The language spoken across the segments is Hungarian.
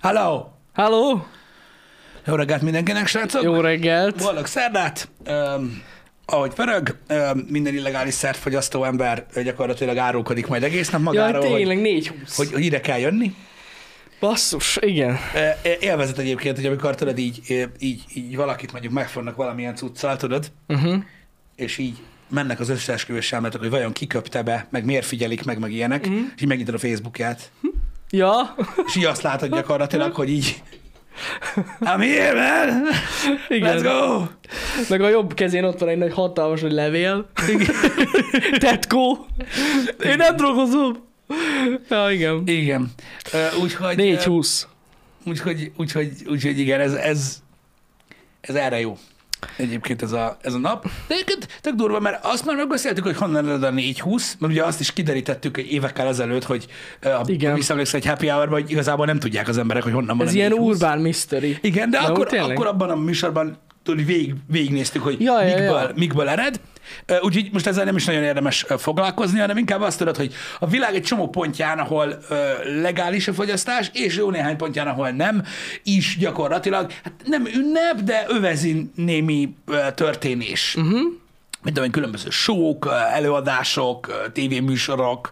Hello! Halló! Jó reggelt mindenkinek, srácok! Jó reggelt! Boldog szerdát! Um, ahogy pörög, um, minden illegális szertfogyasztó ember ö, gyakorlatilag árulkodik majd egész nap magáról, hogy, tényleg 420. hogy, hogy ide kell jönni. Basszus, igen. Élvezet egyébként, hogy amikor tudod így, így, így valakit mondjuk megfognak valamilyen cuccal, tudod, Uh-huh. és így mennek az összeesküvés elméletek, hogy vajon kiköpte be, meg miért figyelik meg, meg ilyenek, Mhm. és így megnyitod a Facebookját, Ja, és így azt látod gyakorlatilag, hogy így I'm here, man! igen. Let's go! Meg a jobb kezén ott van egy nagy hatalmas nagy levél. Tetkó. Én nem drogozom. Ja, igen. Igen. Ö, Úgyhogy, 420. ö, úgyhogy, úgyhogy, úgyhogy igen, ez, ez, ez erre jó. Egyébként ez a, ez a nap. De egyébként tök durva, mert azt már megbeszéltük, hogy honnan ered a 420, mert ugye azt is kiderítettük egy évekkel ezelőtt, hogy a Igen. visszaemlékszel egy happy hour hogy igazából nem tudják az emberek, hogy honnan van Ez a ilyen 420. urbán mystery. Igen, de Na, akkor, akkor abban a műsorban tudod, végig, végignéztük, hogy Ja, ja, mikből, ja. mikből ered. Úgyhogy most ezzel nem is nagyon érdemes foglalkozni, hanem inkább azt tudod, hogy a világ egy csomó pontján, ahol legális a fogyasztás, és jó néhány pontján, ahol nem, is gyakorlatilag, hát nem ünnep, de övezi némi történés. Mhm. Uh-huh mint tudom, különböző sók, előadások, tévéműsorok,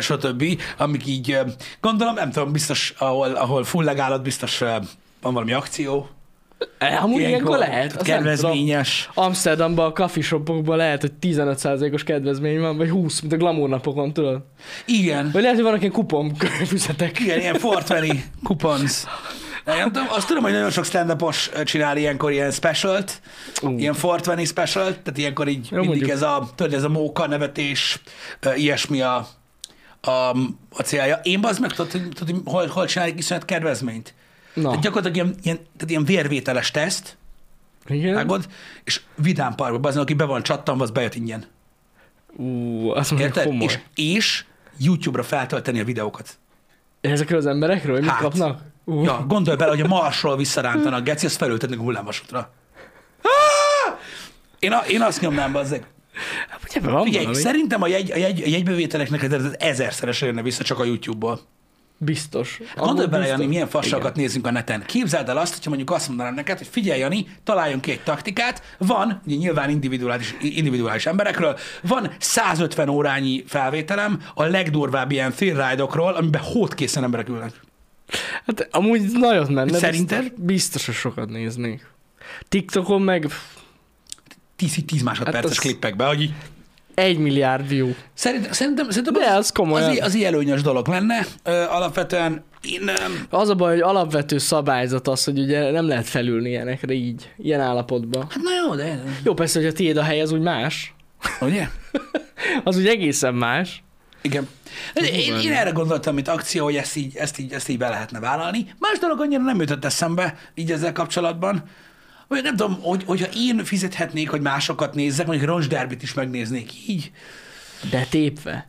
stb., amik így, gondolom, nem tudom, biztos, ahol, ahol full legálat, biztos van valami akció, Amúgy ilyenkor lehet. azt nem tudom. kedvezményes. Amsterdamban a coffee shopokban lehet, hogy 15%-os kedvezmény van, vagy 20, mint a glamour napokon, tudod? Igen. Vagy lehet, hogy vannak ilyen kupon füzetek. Igen, ilyen 420 kupons. Nem tudom, azt tudom, hogy nagyon sok stand csinál ilyenkor ilyen specialt, Ú. ilyen 420 special, tehát ilyenkor így Jó, mindig mondjuk. ez a, tudod, ez a móka nevetés, ilyesmi a, a, a célja. Én az meg tudod, hogy, tudod, hogy hol, hol csinálják iszonyat kedvezményt. Na, Tehát gyakorlatilag ilyen, ilyen, tehát ilyen vérvételes teszt, igen. vágod, és vidám parkba, az, aki be van csattanva, az bejött ingyen. Ú, azt Érted? komoly. És, és YouTube-ra feltölteni a videókat. Ezekről az emberekről, hogy mit Hát. kapnak? Ú, Ja, gondolj bele, hogy a Marsról visszarántanak, Geci, azt felültetnek a hullámvasútra. Én, a, én azt nyomnám, bazzeg. hát, ebben van Figyelj, valami. szerintem a, jegy, a, jegy, a jegybevételeknek ez ezerszeresen jönne vissza csak a YouTube-ból. Biztos. Gondolj bele. Jani, milyen fasságokat nézzünk a neten. Képzeld el azt, hogyha mondjuk azt mondanám neked, hogy figyelj, Jani, találjunk ki egy taktikát. Van, ugye nyilván individuális, individuális emberekről, van 150 órányi felvételem a legdurvább ilyen freeride-okról, amiben hótkészen emberek ülnek. Hát amúgy nagyot menne. Szerinted? Biztos, biztos, hogy sokat néznék. TikTokon meg pff, 10, 10 másodperces Hát az- klippekbe, hogy így egy milliárd view. Szerintem, szerintem, szerintem De az komolyan. Az, az így előnyös dolog lenne. Ö, alapvetően én... Ö, Az a baj, hogy alapvető szabályzat az, hogy ugye nem lehet felülni ilyenekre így, ilyen állapotban. hát na jó, de... Jó, persze, hogy a tiéd a hely, az úgy más. Ugye? Az úgy egészen más. Igen. De Én, én erre gondoltam, mint akció, hogy ezt így, ezt, így, ezt így be lehetne vállalni. Más dolog annyira nem jutott eszembe így ezzel kapcsolatban. Vagy nem tudom, hogy, hogyha én fizethetnék, hogy másokat nézzek, mondjuk Roncs Derbit is megnéznék így. De tépve.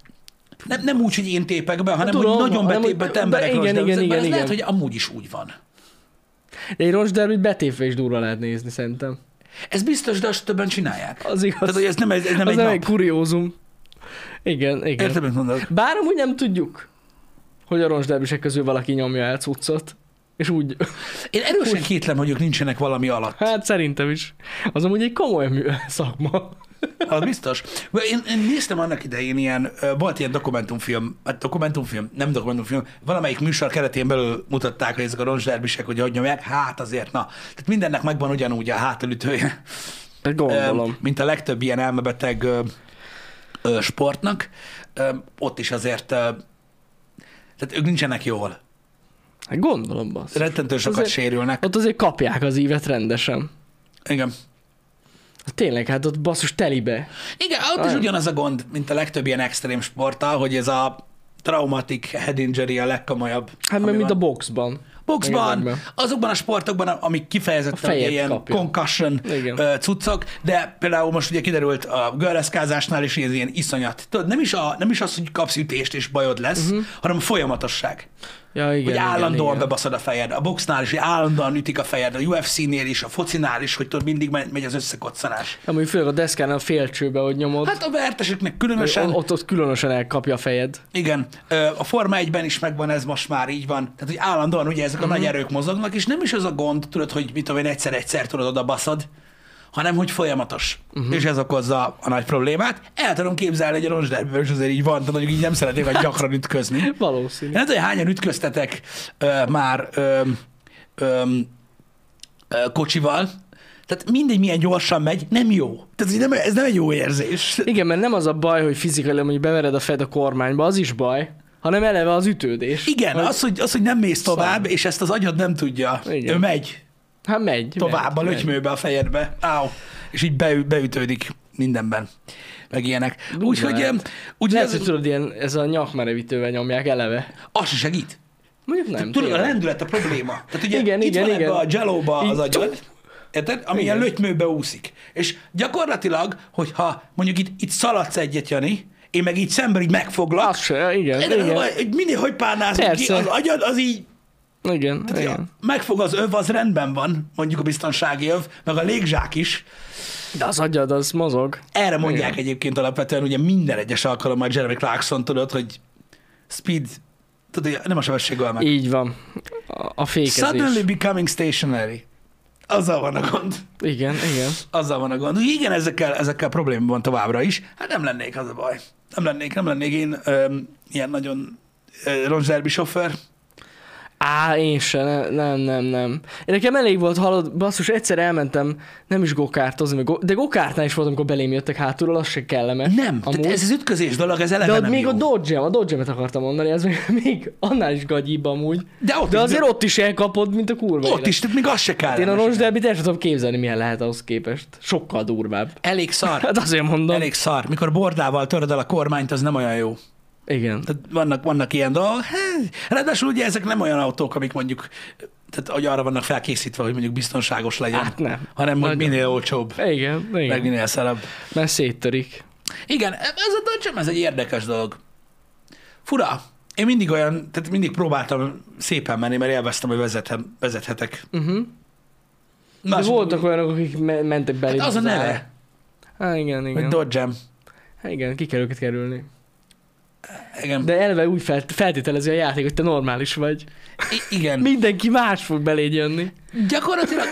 Nem, nem úgy, hogy én tépek be, hanem Tudom, hogy nagyon betépett emberek igen, igen, igen, ez igen. lehet, hogy amúgy is úgy van. De egy roncs derbit betépve is durva lehet nézni, szerintem. Ez biztos, de azt többen csinálják. Az igaz. Tehát, hogy ez nem, ez nem az egy nem nap. egy kuriózum. Igen, igen. Érted, mit mondok? Bár amúgy nem tudjuk, hogy a roncsderbisek közül valaki nyomja el cuccot. És úgy, Én erősen kétlem, hogy ők nincsenek valami alatt. hát szerintem is. Az amúgy egy komoly mű, szakma. Az biztos. Én, én néztem annak idején ilyen, volt ilyen dokumentumfilm, hát dokumentumfilm, nem dokumentumfilm, valamelyik műsor keretén belül mutatták, hogy ezek a roncsderbisek, hogy hogy nyomják, hát azért, na. Tehát mindennek megvan ugyanúgy a hátulütője, Hát gondolom. mint a legtöbb ilyen elmebeteg sportnak. Ott is azért, tehát ők nincsenek jól. Hát gondolom, bassz. Rettentő sokat Azért- sérülnek. Ott azért kapják az ívet rendesen. Igen. Hát Tényleg, hát ott basszus telibe. Igen, ott is Nem. ugyanaz a gond, mint a legtöbb ilyen extrém sporttal, hogy ez a traumatic head injury a legkomolyabb. Hát meg mint a boxban. boxban, azokban a sportokban, amik kifejezetten ilyen kapja. concussion Igen. cuccok, de például most ugye kiderült a görleszkázásnál is ez ilyen iszonyat. Tudod, nem is, a, nem is az, hogy kapsz ütést és bajod lesz, uh-huh. hanem a folyamatosság. Ja, igen, hogy igen, állandóan igen. bebaszod a fejed. A boxnál is, hogy állandóan ütik a fejed, a UFC-nél is, a focinál is, hogy tudod, mindig megy, az összekoccanás. Ja, mondjuk főleg a deszkán a félcsőbe, hogy nyomod. Hát, a verteseknek különösen, ott, ott különösen elkapja a fejed. igen, a Forma 1-ben is megvan ez most már így van. Tehát, hogy állandóan ugye ez ezek a nagy erők mozognak, és nem is az a gond, tudod, hogy mit tudom én, egyszer-egyszer tudod oda baszod, hanem hogy folyamatos. Uh-huh. És ez okozza a nagy problémát. El tudom képzelni, hogy a roncsderből is azért így van, tehát mondjuk így nem szeretnék hogy gyakran ütközni. Valószínű. Nem tudom, hogy hányan ütköztetek ö, már ö, ö, ö, kocsival, tehát mindegy, milyen gyorsan megy, nem jó. Tehát ez nem, ez nem egy jó érzés. Igen, mert nem az a baj, hogy fizikailag mondjuk bevered a fed a kormányba, az is baj, hanem eleve az ütődés. Igen, Hogy- az hogy, az, hogy nem mész tovább, és ezt az agyad nem tudja. Igen. Ő megy Hát megy. tovább a megy, lötymőbe a fejedbe. Áó. És így beü, beütődik mindenben. Meg ilyenek. Úgyhogy úgy, Lehet, ez, hogy tudod, ilyen, ez a nyakmerevítővel nyomják eleve. az se segít. Mondjuk nem. Tudod, a tényleg. lendület a probléma. Tehát ugye Igen, itt igen, van igen. ebbe a jelóba az agyad, érted? Ami Igen. ilyen lötymőbe úszik. És gyakorlatilag, hogyha mondjuk itt, itt szaladsz egyet, Jani, én meg így szemben így megfoglak, Az se, igen, igen. Minél hogy párnázunk ki, az agyad az így Igen, Ja, igen. megfog az öv, az rendben van, mondjuk a biztonsági öv, meg a légzsák is. De az agyad, az mozog. Erre mondják egyébként alapvetően ugye minden egyes alkalommal Jeremy Clarkson, tudod, hogy speed, tudod, nem a sebességgel meg. Így van. A, a fékezés. Suddenly becoming stationary. Azzal van a gond. Igen, igen. Azzal van a gond. Úgy igen, ezekkel, ezekkel probléma van továbbra is. Hát nem lennék, az a baj. Nem lennék, nem lennék én öm, ilyen nagyon ronzserbi sofőr. Á, én se, ne, nem, nem, nem. Én nekem elég volt, hallod, basszus, egyszer elmentem, nem is gokártozni, meg go- de gokártnál is volt, amikor belém jöttek hátulról, az se kellemes. Nem, Amúgy. ez az ütközés dolog, ez eleve de ott nem még jó. a dodge a dodge akartam mondani, ez még, még annál is gagyibb amúgy. De ott De is- azért ott is elkapod, mint a kurva Ott élet. is, tehát még az se kell. Én a Roncs Derbit el sem tudom képzelni, milyen lehet ahhoz képest. Sokkal durvább. Elég szar. Hát azért mondom. Elég szar. Mikor bordával töröd el a kormányt, az nem olyan jó. Igen. Tehát vannak, vannak ilyen dolgok. Hát, Ráadásul ugye ezek nem olyan autók, amik mondjuk, tehát hogy arra vannak felkészítve, hogy mondjuk biztonságos legyen. Hát nem. Hanem hogy minél olcsóbb, Igen, meg igen. minél szarabb. Mert széttörik. Igen, ez a Dodge ez egy érdekes dolog. Fura. Én mindig olyan, tehát mindig próbáltam szépen menni, mert élveztem, hogy vezetem, vezethetek. Uh-huh. De Más- voltak olyanok, akik me- mentek belé. Hát az a neve, Hát igen, hogy igen. Dodge-em. Hát igen, ki kell őket kerülni. Igen. De eleve úgy felt- feltételezi a játék, hogy te normális vagy. I- igen. Mindenki más fog beléd jönni. Gyakorlatilag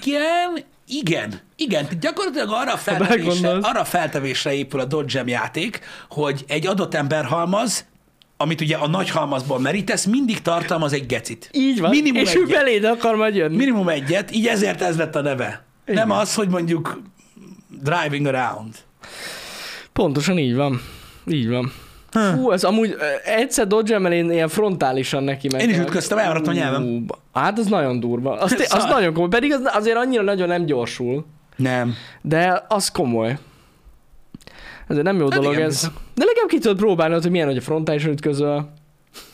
igen, igen, igen. Gyakorlatilag arra a feltevésre, arra a feltevésre épül a Dodgem játék, hogy egy adott ember halmaz, amit ugye a nagy halmazból merítesz, mindig tartalmaz egy gecit. Így van. Minimum és ő egyet. beléd akar majd jönni. Minimum egyet, így ezért ez lett a neve. Igen. Nem az, hogy mondjuk driving around. Pontosan így van. Így van. Hú, ez amúgy egyszer dodge én ilyen frontálisan neki mentem. Én is ütköztem, elmaradt a nyelvem. Hát az nagyon durva. Az, az nagyon komoly. Pedig az azért annyira nagyon nem gyorsul. Nem. De az komoly. Ez nem jó Hát dolog igen, ez. bizony. De legalább ki tudod próbálni, hogy milyen, hogy a frontálisan ütközöl.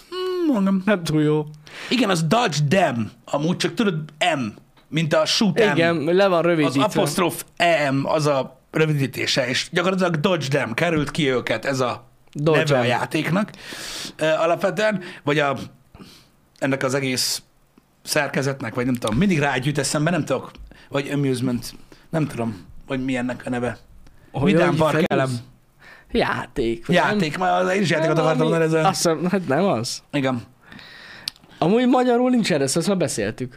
Hmm, Mondom. Nem túl jó. Igen, az Dodge Dem, amúgy csak tudod M, mint a shoot M. Igen, le van Az rövidítve. apostrof EM az a rövidítése, és gyakorlatilag Dodge Dem került ki őket, ez a Dodge neve a játéknak alapvetően, vagy a, ennek az egész szerkezetnek, vagy nem tudom, mindig rá jut eszembe, nem tudok, vagy amusement, nem tudom, hogy mi ennek a neve. Hogy Vidám hogy park felülsz? elem. Játék. vagy Játék, már az én is játékot akartam mondani, ez a... Azt hiszem, hát nem az. Igen. Amúgy magyarul nincs erre, ezt már beszéltük.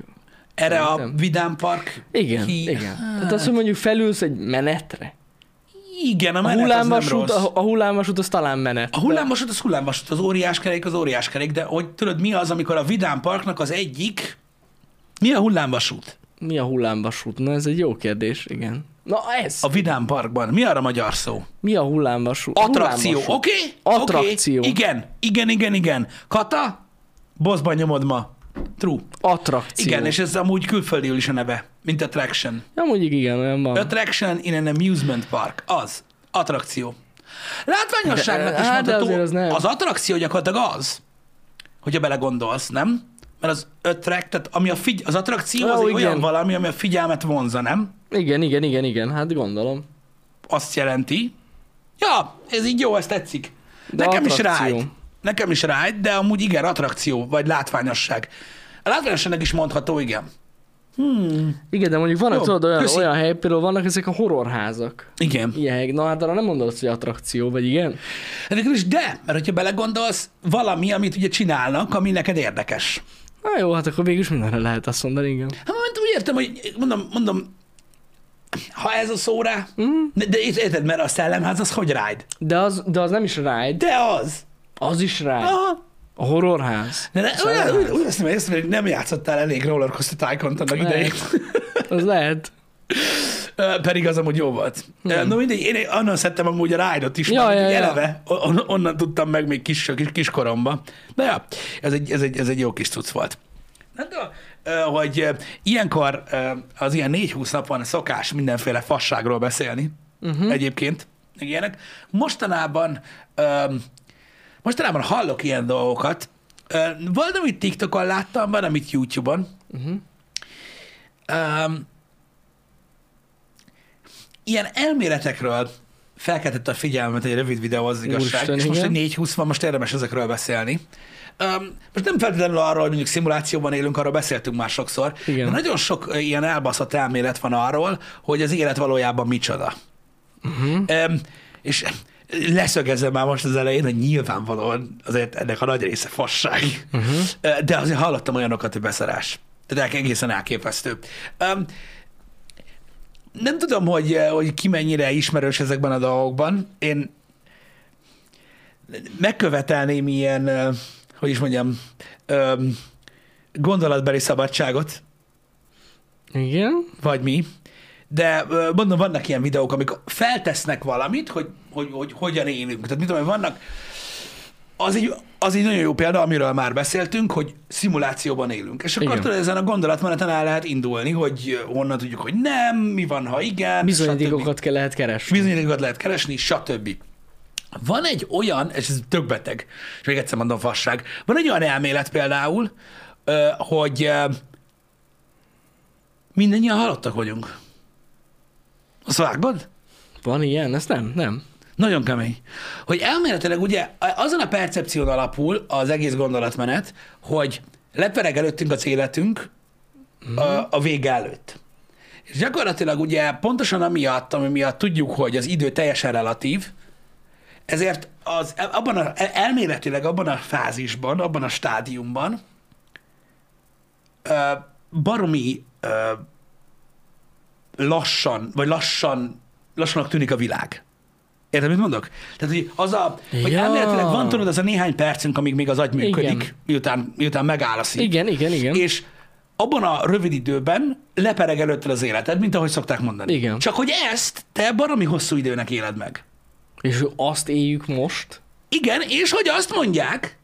Erre a Szerintem. Vidám Park. Igen, Hi- igen. Tehát az, hogy mondjuk felülsz egy menetre. Igen, a A hullámvasút, a, a hullámvasút az talán menet. A hullámvasút az hullámvasút, az óriás kerék az óriás kerék, de hogy tudod, mi az, amikor a Vidám Parknak az egyik... Mi a hullámvasút? Mi a hullámvasút? Na ez egy jó kérdés, igen. Na ez. A Vidám Parkban. Mi arra magyar szó? Mi a hullámvasút? Attrakció, oké? Okay? Attrakció. Igen, igen, igen, igen. Kata, boszban nyomod ma. True. Attrakció. Igen, és ez amúgy külföldiül is a neve, mint attraction. Ja, mondjuk igen, olyan van. Attraction in an amusement park. Az. Attrakció. Látványosságnak De- is hát, mondható, az nem. az attrakció gyakorlatilag az, hogyha belegondolsz, nem? Mert az attract, tehát ami a figy- az attrakció Ó, az igen. olyan valami, ami a figyelmet vonza, nem? Igen, igen, igen, igen, hát gondolom. Azt jelenti. Ja, ez így jó, ez tetszik. De Nekem is attrakció. rájt. Nekem is rájt, de amúgy igen, attrakció, vagy látványosság. A látványosságnak is mondható, igen. Igen, de mondjuk vannak Jó, tudod, olyan, köszi. olyan hely, például vannak ezek a horrorházak. Igen. Ilyen helyek. Na hát arra nem mondod azt, hogy attrakció, vagy igen? Végül is de, mert hogyha belegondolsz, valami, amit ugye csinálnak, ami neked érdekes. Na jó, hát akkor végül is mindenre lehet azt mondani, igen. Hát mert úgy értem, hogy mondom, mondom, ha ez a szó rá, Mm. de, de érted, mert a szellemház az hogy ride? De az, de az nem is ride, De az! Az is ride. Aha. A horrorház. De ne, Szellemház. úgy, úgy, azt mondom, hogy nem játszottál elég rollercoaster tycoon annak idején. Az lehet. Pedig az amúgy jó volt. Hmm. No mindegy, én onnan szedtem amúgy a ride-ot is, Ja, mert ja, ja. eleve on, onnan tudtam meg még kis, kis, kiskoromban. De ja, ez egy, ez, egy, ez egy jó kis cucc volt. Tudom, ö, hogy ilyenkor az ilyen 4-20 napon szokás mindenféle fasságról beszélni uh-huh. egyébként, ilyenek. Mostanában mostanában hallok ilyen dolgokat. Volt, amit TikTokon láttam, van, amit YouTube-on. Uh-huh. Um, ilyen elméletekről felkeltett a figyelmet egy rövid videó az igazság, Úristen, és most igen. egy 420 van, most érdemes ezekről beszélni. Um, most nem feltétlenül arról, hogy mondjuk szimulációban élünk, arról beszéltünk már sokszor, Igen. de nagyon sok ilyen elbaszott elmélet van arról, hogy az élet valójában micsoda. Uh-huh. Um, és leszögezem már most az elején, hogy nyilvánvalóan azért ennek a nagy része fasság. Uh-huh. De azért hallottam olyanokat, hogy beszarás. Tehát egészen elképesztő. Um, nem tudom, hogy, eh, hogy ki mennyire ismerős ezekben a dolgokban. Én megkövetelném ilyen, eh, hogy is mondjam, öm, gondolatbeli szabadságot, Igen. vagy mi, de mondom, vannak ilyen videók, amik feltesznek valamit, hogy, hogy, hogy hogyan élünk. Tehát mit tudom, vannak, az egy, az egy nagyon jó példa, amiről már beszéltünk, hogy szimulációban élünk. És akkor Igen. tudod, ezen a gondolatmeneten el lehet indulni, hogy honnan tudjuk, hogy nem, mi van, ha igen. Bizonyítékokat kell lehet keresni. bizonyítékokat lehet keresni, stb. Van egy olyan, és ez tök beteg, és még egyszer mondom fasság, van egy olyan elmélet például, hogy mindannyian halottak vagyunk. Azt vágod? Van ilyen? Ezt nem? Nem. Nagyon kemény. Hogy elméletileg ugye azon a percepción alapul az egész gondolatmenet, hogy lepereg előttünk az életünk a, a vége előtt. És gyakorlatilag ugye pontosan amiatt, ami miatt tudjuk, hogy az idő teljesen relatív, ezért az, abban a, elméletileg abban a fázisban, abban a stádiumban baromi lassan, vagy lassan, lassanak tűnik a világ. Érted, mit mondok? Tehát, hogy az a, hogy Ja. elméletileg van tudod, az a néhány percünk, amíg még az agy működik, Igen. miután, miután megáll a szív. Igen, igen, igen. És abban a rövid időben lepereg előtted az életed, mint ahogy szokták mondani. Igen. Csak hogy ezt te baromi hosszú időnek éled meg. És azt éljük most? Igen, és hogy azt mondják,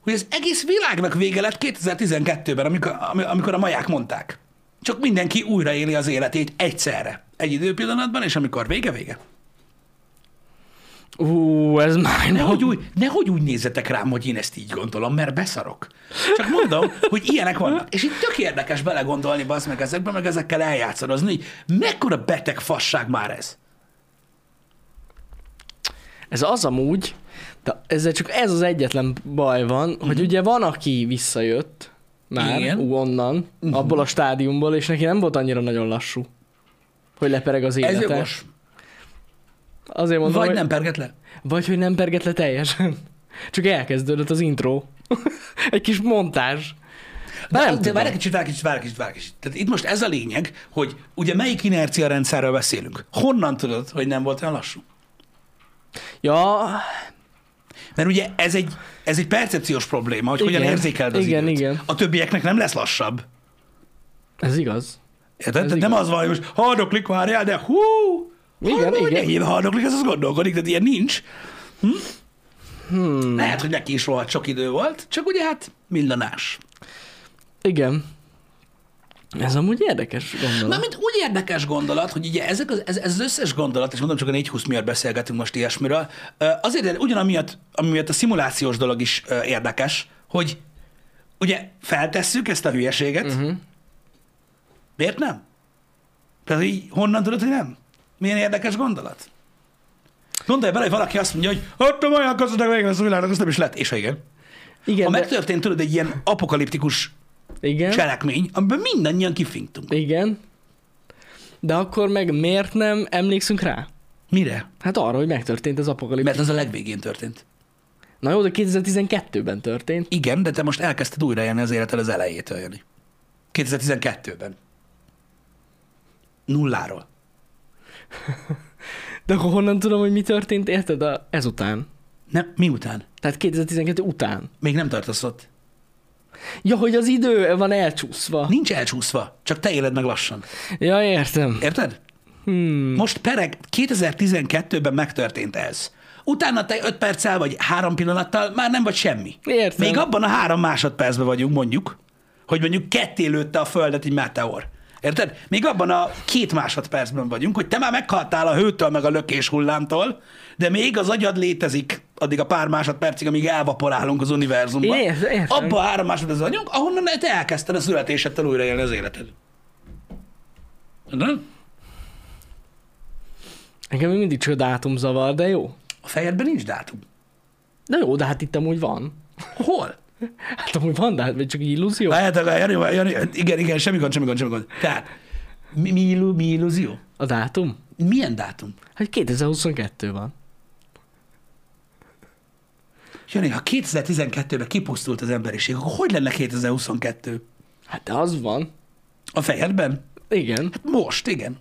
hogy az egész világnak vége lett 2012-ben, amikor, ami- amikor a maják mondták. Csak mindenki újraéli az életét egyszerre. Egy időpillanatban, és amikor vége, vége. Ú, ez már Nehogy úgy, nehogy úgy nézzetek rám, hogy én ezt így gondolom, mert beszarok. Csak mondom, hogy ilyenek vannak. És itt tök érdekes belegondolni, bazd meg ezekbe, meg ezekkel eljátszadozni, hogy mekkora beteg fasság már ez. Ez az amúgy, de ezzel csak ez az egyetlen baj van, hogy ugye van, aki visszajött már Igen. onnan, uh-huh. abból a stádiumból, és neki nem volt annyira nagyon lassú, hogy lepereg az élete. Ez jogos. Azért mondom, Vagy hogy, nem perget le. vagy hogy nem perget le teljesen. Csak elkezdődött az intro. Egy kis montázs. De, Nem de várj egy kicsit, várj egy kicsit, várj egy kicsit, várj kicsit. Tehát itt most ez a lényeg, hogy ugye melyik inercia rendszerről beszélünk. Honnan tudod, hogy nem volt olyan lassú? Ja, Mert ugye ez egy, ez egy percepciós probléma, hogy hogyan Igen. érzékeled az Igen, időt. igen. A többieknek nem lesz lassabb. ez igaz. Érted? Ez nem igaz. az van, hogy most hardoklik, várjál, de hú, Igen, hogy igen. enyém hardoklik, ez az gondolkodik, tehát ilyen nincs. Hm? Hmm. Lehet, hogy neki is rohadt sok idő volt, csak ugye hát millanás. Igen. Ez amúgy érdekes gondolat. Mármint úgy érdekes gondolat, hogy ugye ezek az, ez, ez az összes gondolat, és mondom, csak a 420 miatt beszélgetünk most ilyesmiről, azért ugyanamiatt, ami miatt a szimulációs dolog is érdekes, hogy ugye feltesszük ezt a hülyeséget, uh-huh. miért nem? Tehát így honnan tudod, hogy nem? Milyen érdekes gondolat? Gondolj bele, hogy valaki azt mondja, hogy hát nem olyan gazdaság vége lesz a világnak, az nem is lett. És ha igen. Igen, Ha de, megtörtént, tudod, egy ilyen apokaliptikus igen, cselekmény, amiben mindannyian kifinktunk. igen. De akkor meg miért nem emlékszünk rá? Mire? Hát arra, hogy megtörtént az apokalipszis. Mert az a legvégén történt. Na jó, de 2012-ben történt. Igen, de te most elkezdted újraélni az életed az elejétől, Jani. 2012-ben. Nulláról. De akkor honnan tudom, hogy mi történt, érted? A, ezután. Nem, miután? Tehát 2012 után. Még nem tartasz ott. Ja, hogy az idő van elcsúszva. Nincs elcsúszva, csak te éled meg lassan. Ja, értem. Érted? Hmm. Most pereg, 2012-ben megtörtént ez. Utána te 5 perccel vagy három pillanattal már nem vagy semmi. Értem. Még abban a három másodpercben vagyunk, mondjuk, hogy mondjuk ketté lőtte a Földet egy meteor. Érted? Még abban a két másodpercben vagyunk, hogy te már meghaltál a hőtől, meg a lökés hullámtól, de még az agyad létezik addig a pár másodpercig, amíg elvaporálunk az univerzumban. Értem, értem. Abban a három másodpercben vagyunk, ahonnan te elkezdted a születéseddel újraélni az életed. Nem? Engem még mindig csak dátum zavar, de jó. A fejedben nincs dátum. De jó, de hát itt amúgy van. Hol? Hát amúgy van, de hát csak illúzió. Várjátok, Jani, Jani, igen, igen, semmi gond, semmi gond, semmi gond. Tehát, mi, mi, illu, mi illúzió? A dátum? Milyen dátum? Hát 2022 van. Jani, ha 2012-ben kipusztult az emberiség, akkor hogy lenne 2022? Hát de az van. A fejedben? Igen. Hát most, igen.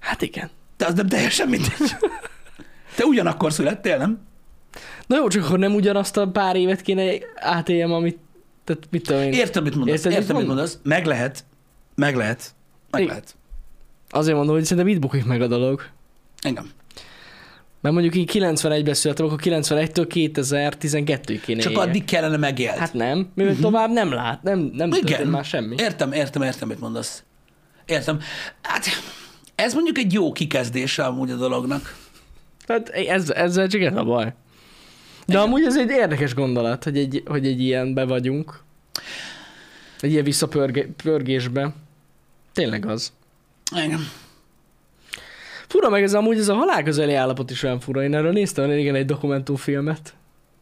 Hát igen. De az nem teljesen mindegy. Te ugyanakkor születtél, nem? Na jó, csak akkor nem ugyanazt a pár évet kéne átéljem, amit, tehát mit tudom én. Értem, mit mondasz. Érted, Értem, mit mondasz. Meg lehet. Meg lehet. Meg lehet. Azért mondom, hogy szerintem itt bukik meg a dolog. Engem. Mert mondjuk így 91-ben születtem, akkor 91-től 2012-ig kéne Csak éljek. addig kellene megélt. Hát nem, mivel uh-huh. tovább nem lát, nem, nem történt már semmi. Értem, értem, értem, mit mondasz. Értem. Hát ez mondjuk egy jó kikezdése amúgy a dolognak. Tehát ez, ezzel csak ez a baj. De Igen. amúgy ez egy érdekes gondolat, hogy egy, hogy egy ilyenbe vagyunk. Egy ilyen visszapörgésbe. Tényleg az. Igen. Fura meg ez amúgy ez a halál közeli állapot is olyan fura. Én erről néztem régen egy dokumentumfilmet.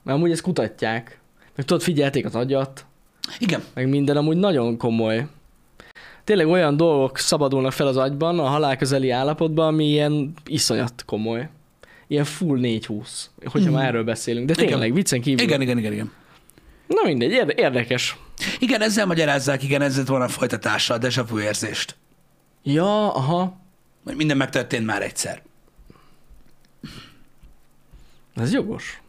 Mert amúgy ezt kutatják. Meg tudod, figyelték az agyat, Igen. meg minden amúgy nagyon komoly. Tényleg olyan dolgok szabadulnak fel az agyban, a halál közeli állapotban, ami ilyen iszonyat komoly. Ilyen full 420, hogyha Mhm. már erről beszélünk. De Igen. tényleg, viccen kívül. Igen, igen, igen, igen. Na mindegy, érde- érdekes. Igen, ezzel magyarázzák, igen, ezzel van a folytatása, a deja vu érzést. Ja, aha. Hogy minden megtörtént már egyszer. Ez jogos.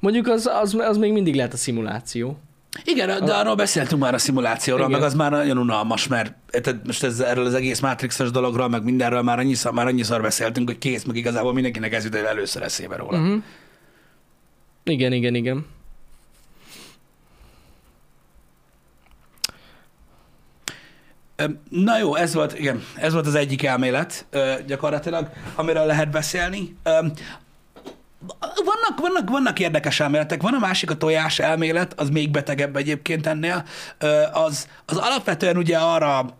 Mondjuk az, az, az még mindig lehet a szimuláció. Igen, de arról beszéltünk már a szimulációról, Igen. meg az már nagyon unalmas, mert most ez, erről az egész Matrixos dologról, meg mindenről már annyiszor, már annyiszor beszéltünk, hogy kész, meg igazából mindenkinek ez el először eszébe róla. Uh-huh. Igen, igen, igen. Na jó, ez volt, igen, ez volt az egyik elmélet gyakorlatilag, amiről lehet beszélni. Vannak, vannak, vannak érdekes elméletek. Van a másik a tojás elmélet, az még betegebb egyébként ennél. Az, az alapvetően ugye arra,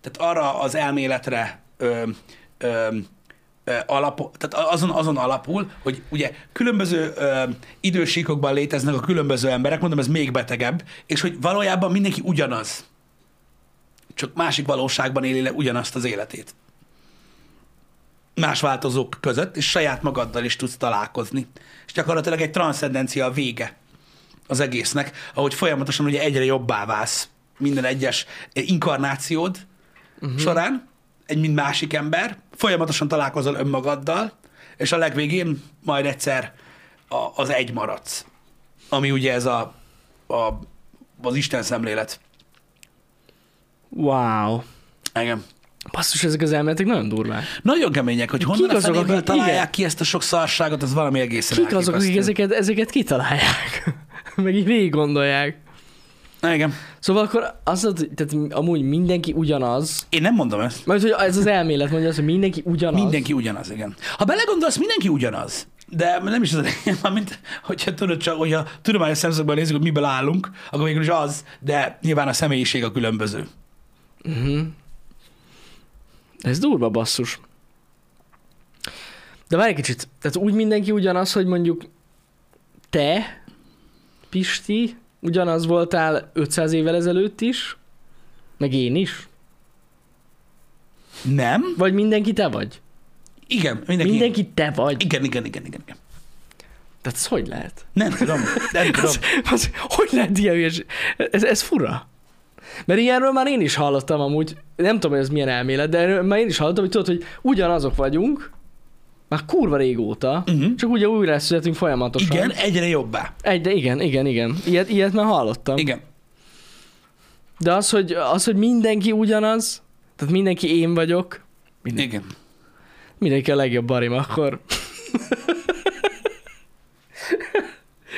tehát arra az elméletre alapul, tehát azon, azon alapul, hogy ugye különböző ö, idősíkokban léteznek a különböző emberek, mondom, ez még betegebb, és hogy valójában mindenki ugyanaz. Csak másik valóságban éli le ugyanazt az életét más változók között, és saját magaddal is tudsz találkozni. És gyakorlatilag egy transzcendencia a vége az egésznek, ahogy folyamatosan ugye egyre jobbá válsz minden egyes inkarnációd uh-huh. során, egy mind másik ember, folyamatosan találkozol önmagaddal, és a legvégén majd egyszer a, az egy maradsz. Ami ugye ez a, a az Isten szemlélet. Wow. Igen. Basszus, ezek az elméletek nagyon durvák. Nagyon kemények, hogy honnan a azok, akik- találják igen. ki ezt a sok szarságot, az valami egészen Kik azok, akik ezeket, ezeket kitalálják? Meg így végig gondolják. Na, Igen. Szóval akkor az, tehát amúgy mindenki ugyanaz, Én nem mondom ezt. mert hogy ez az elmélet mondja azt, hogy mindenki ugyanaz. Mindenki ugyanaz, igen. Ha belegondolsz, mindenki ugyanaz. De nem is az a lényeg, mint hogyha tudod csak, hogyha tudományos szemszögből nézzük, hogy miből állunk, akkor végül is az, de nyilván a személyiség a különböző. Uh-huh. Ez durva basszus. De várj egy kicsit, tehát úgy mindenki ugyanaz, hogy mondjuk te, Pisti, ugyanaz voltál 500 évvel ezelőtt is, meg én is, Nem? vagy mindenki te vagy? Igen, mindenki. Mindenki te vagy. Igen, igen, igen, igen. igen. Tehát ez hogy lehet? Nem tudom, nem tudom. Az, az, hogy lehet ilyen? Ez, ez fura. Mert ilyenről már én is hallottam amúgy, nem tudom, hogy ez milyen elmélet, de már én is hallottam, hogy tudod, hogy ugyanazok vagyunk, már kurva régóta, Uh-huh. csak ugye újra születünk folyamatosan. Igen, egyre jobbá. Egy, igen, igen, igen. Ilyet, ilyet már hallottam. Igen. De az hogy, az, hogy mindenki ugyanaz, tehát mindenki én vagyok, minden, Igen. mindenki a legjobb barim akkor.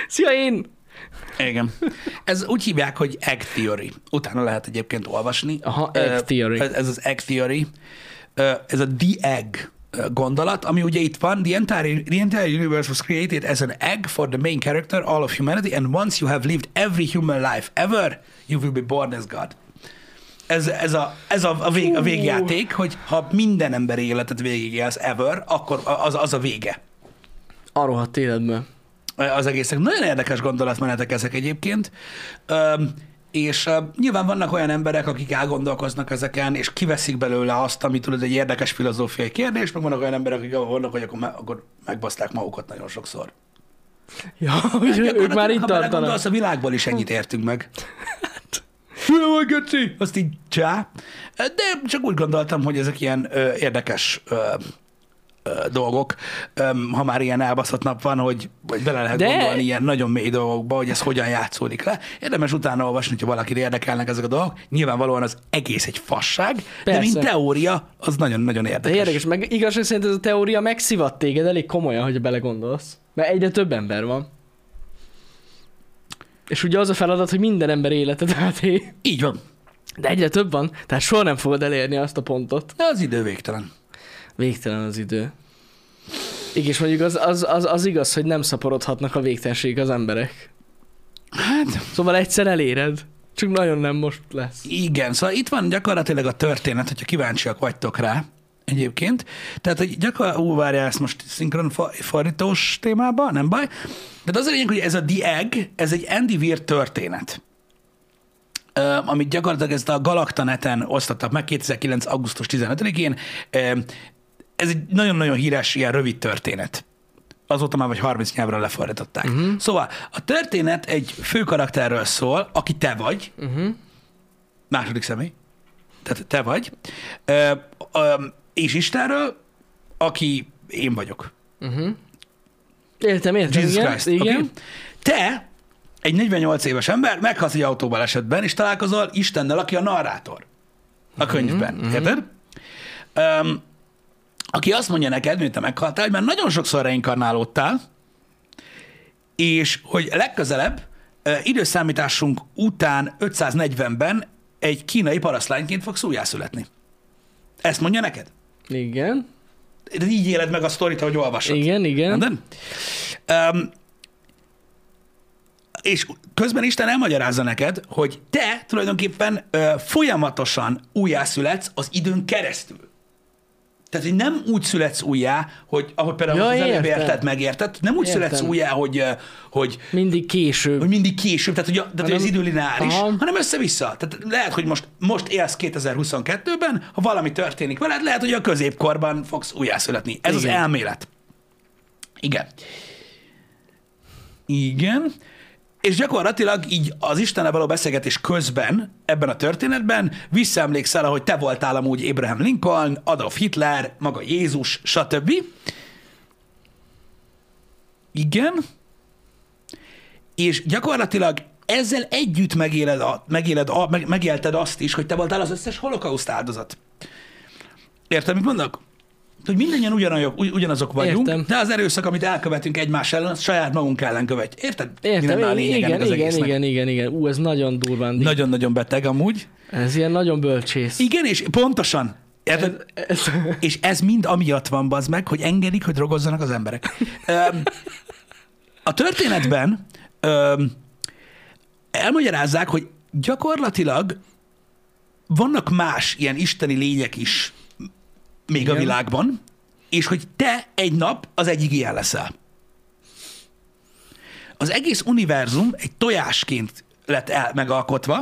Szia én! Igen. Ez úgy hívják, hogy egg theory. Utána lehet egyébként olvasni. Aha, egg theory. Ez, az egg theory. Ez a the egg gondolat, ami ugye itt van, the entire, the entire universe was created as an egg for the main character, all of humanity, and once you have lived every human life ever, you will be born as God. Ez, ez, a, ez a, a, vég, a végjáték, hogy ha minden ember életet végigélsz ever, akkor az, az a vége A rohadt életben. Az egészek. Nagyon érdekes gondolatmenetek ezek egyébként. És uh, nyilván vannak olyan emberek, akik elgondolkoznak ezeken, és kiveszik belőle azt, ami tudod, egy érdekes filozófiai kérdés, meg vannak olyan emberek, akik vannak, hogy akkor, me- akkor megbaszták magukat nagyon sokszor. Ja, hogy ők már itt ha tartanak. belegondolsz, a világból is ennyit értünk meg. Hülye vagy, Göci! Azt így csá. De csak úgy gondoltam, hogy ezek ilyen ö, érdekes ö, dolgok, ha már ilyen elbaszott nap van, hogy, hogy bele lehet De- De... gondolni ilyen nagyon mély dolgokba, hogy ez hogyan játszódik le. Érdemes utána olvasni, hogyha valakit érdekelnek ezek a dolgok. Nyilvánvalóan az egész egy fasság, de Persze. mint teória, az nagyon-nagyon De érdekes. érdekes, meg igazság szerint ez a teória megszivat téged elég komolyan, hogy belegondolsz. Mert egyre több ember van. És ugye az a feladat, hogy minden ember életet átél. Így van. De egyre több van, tehát soha nem fogod elérni azt a pontot. De az idő végtelen. Végtelen az idő. Igen, és mondjuk az, az, az, az igaz, hogy nem szaporodhatnak a végtelenség az emberek. Hát, Szóval egyszer eléred. Csak nagyon nem most lesz. Igen, szóval itt van gyakorlatilag a történet, hogyha kíváncsiak vagytok rá egyébként. Tehát, hogy gyakorlatilag, ú, várjál, ezt most szinkron fordítós témában, nem baj. De az a lényeg, hogy ez a The Egg, ez egy Andy Weir történet. Amit gyakorlatilag ezt a Galaktaneten osztottak meg 2009. augusztus 15-én. Ez egy nagyon-nagyon híres, ilyen rövid történet. Azóta már vagy 30 nyelvre lefordították. Uh-huh. Szóval a történet egy fő karakterről szól, aki te vagy, Uh-huh. második személy, tehát te vagy, ö, ö, és Istenről, aki én vagyok. Uh-huh. Értem, értem. Jesus igen, Christ. igen. Okay? Te, egy 48 éves ember, meghalsz egy autóbalesetben, és találkozol Istennel, aki a narrátor a könyvben. Uh-huh. Érted? Um, aki azt mondja neked, mint te meghaltál, hogy már nagyon sokszor reinkarnálódtál, és hogy legközelebb időszámításunk után 540-ben egy kínai parasztlányként fogsz újjászületni. Ezt mondja neked? Igen. De így éled meg a sztorit, ahogy olvasod. Igen, igen. Nem? Um, és közben Isten elmagyarázza neked, hogy te tulajdonképpen ö, folyamatosan újjászületsz az időn keresztül. Tehát, hogy nem úgy születsz újjá, hogy ahogy például Ja, az előbb érted, megérted, nem úgy Értem. születsz újjá, hogy, hogy, Mindig később. hogy mindig később, tehát hogy, a, tehát, hogy az Hanem- idő lineáris, Aha. hanem össze-vissza. Tehát lehet, hogy most, most élsz 2022-ben, ha valami történik veled, lehet, hogy a középkorban fogsz újjászületni. Ez az Igen. elmélet. Igen. Igen. És gyakorlatilag így az Istennel való beszélgetés közben, ebben a történetben visszaemlékszel, ahogy te voltál amúgy Abraham Lincoln, Adolf Hitler, maga Jézus, stb. Igen. És gyakorlatilag ezzel együtt megéled, a, megéled a, meg, megélted azt is, hogy te voltál az összes holokauszt áldozat. Érted, mit mondok? Hogy mindannyian ugyanazok, ugy- ugyanazok vagyunk, Értem. de az erőszak, amit elkövetünk egymás ellen, az saját magunk ellen követjük. Érted? Értem, igen, igen, az igen, egésznek? igen, igen, igen. Ú, ez nagyon durván. Na, Nagyon-nagyon beteg amúgy. ez ilyen nagyon bölcsész. Igen, és pontosan. Érted? Ez, És ez mind amiatt van, bazd meg, hogy engedik, hogy drogozzanak az emberek. A történetben elmagyarázzák, hogy gyakorlatilag vannak más ilyen isteni lények is még Igen. a világban, és hogy te egy nap az egyik ilyen leszel. Az egész univerzum egy tojásként lett el, megalkotva,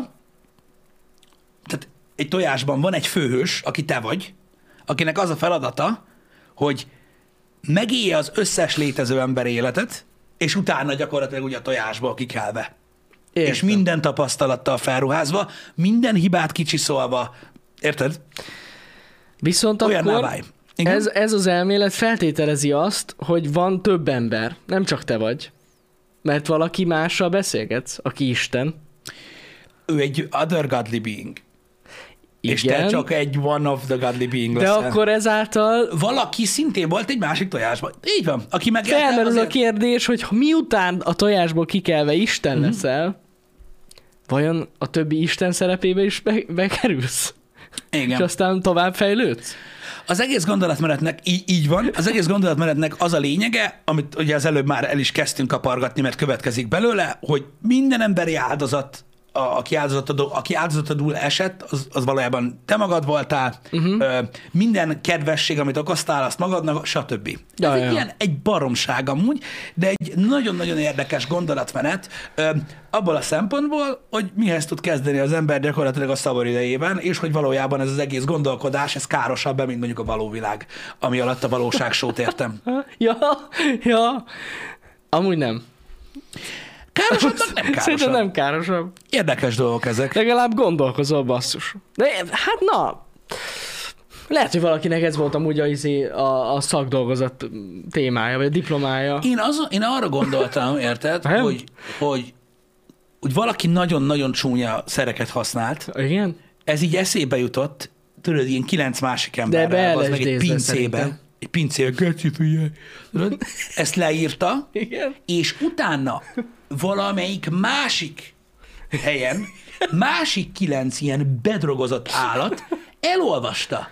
tehát egy tojásban van egy főhős, aki te vagy, akinek az a feladata, hogy megélje az összes létező ember életet, és utána gyakorlatilag ugye a tojásból kikelve. Értem. És minden tapasztalattal felruházva, minden hibát kicsiszolva. Érted? Viszont Olyan akkor ez, ez az elmélet feltételezi azt, hogy van több ember, nem csak te vagy. Mert valaki mással beszélgetsz, aki Isten. Ő egy other godly being. Igen, És te csak egy one of the godly being de leszel. akkor ezáltal Valaki szintén volt egy másik tojásban. Így van. Aki meg felmerül a azért- kérdés, hogy miután a tojásból kikelve Isten Mhm. leszel, vajon a többi Isten szerepébe is be, bekerülsz? És Igen. aztán tovább fejlődsz? Az egész gondolatmenetnek így, így van, az egész gondolatmenetnek az a lényege, amit ugye az előbb már el is kezdtünk kapargatni, mert következik belőle, hogy minden emberi áldozat, a, aki, áldozatadul, aki áldozatadul esett, az, az valójában te magad voltál, uh-huh. ö, minden kedvesség, amit okoztál, azt magadnak, stb. Ja, Ez egy ja. ilyen egy baromság amúgy, de egy nagyon-nagyon érdekes gondolatmenet ö, abból a szempontból, hogy mihez tud kezdeni az ember gyakorlatilag a szabad idejében, és hogy valójában ez az egész gondolkodás, ez károsabb, mint mondjuk a való világ, ami alatt a valóságsót értem. Ja, ja. Amúgy nem. Károsabbnak nem Szerintem károsabb. nem károsabb. Érdekes dolgok ezek. Legalább gondolkozol, basszus. De hát na, lehet, hogy valakinek ez volt amúgy a, izé, a, a szakdolgozat témája, vagy a diplomája. Én, az, én arra gondoltam, érted, hogy, hogy, hogy valaki nagyon-nagyon csúnya szereket használt, Igen? ez így eszébe jutott, tudod, ilyen kilenc másik be emberrel, az meg egy pincébe, szerintem. egy pincébe, geci figyelj, ezt leírta, Igen. és utána valamelyik másik helyen, másik kilenc ilyen bedrogozott állat elolvasta.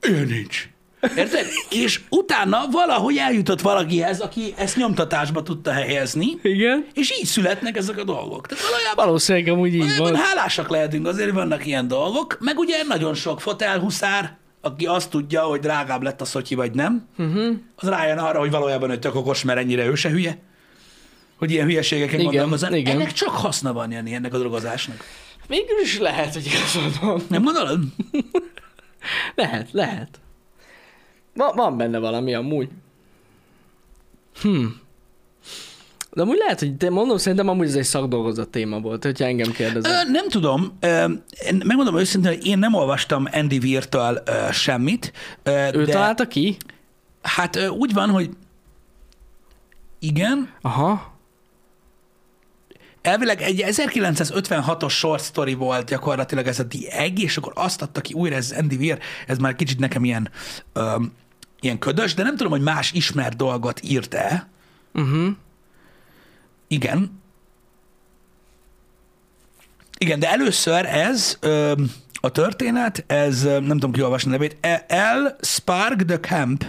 Ilyen nincs. Érted? És utána valahogy eljutott valakihez, aki ezt nyomtatásba tudta helyezni, Igen? és így születnek ezek a dolgok. Tehát valójában Valószínűleg amúgy így van. hálásak lehetünk azért, hogy vannak ilyen dolgok, meg ugye nagyon sok fotelhuszár, aki azt tudja, hogy drágább lett a szotyi, vagy nem, uh-huh. az rájön arra, hogy valójában ő tök okos, mert ennyire ő se hülye, hogy ilyen hülyeségeken Igen, gondolkozzon. igen. Ennek csak haszna van Jani, ennek a drogozásnak. Végül is lehet, hogy igazad van. Nem gondolod? Lehet, lehet. Va, van benne valami amúgy. Hm. De amúgy lehet, hogy te mondom, szerintem amúgy ez egy szakdolgozat téma volt, hogyha engem kérdezel. Ö, nem tudom. Ö, megmondom őszintén, hogy én nem olvastam Andy Weir-től ö, semmit. Ö, Ő de találta ki? hát ö, úgy van, hogy igen, Aha. Elvileg egy 1956-os short story volt gyakorlatilag ez a The Egg, és akkor azt adta ki újra ez Andy Weir, ez már kicsit nekem ilyen, öm, ilyen ködös, de nem tudom, hogy más ismert dolgot írt-e. Uh-huh. Igen. Igen, de először ez öm, a történet, ez nem tudom kiolvasni a nevét, El Spark the Camp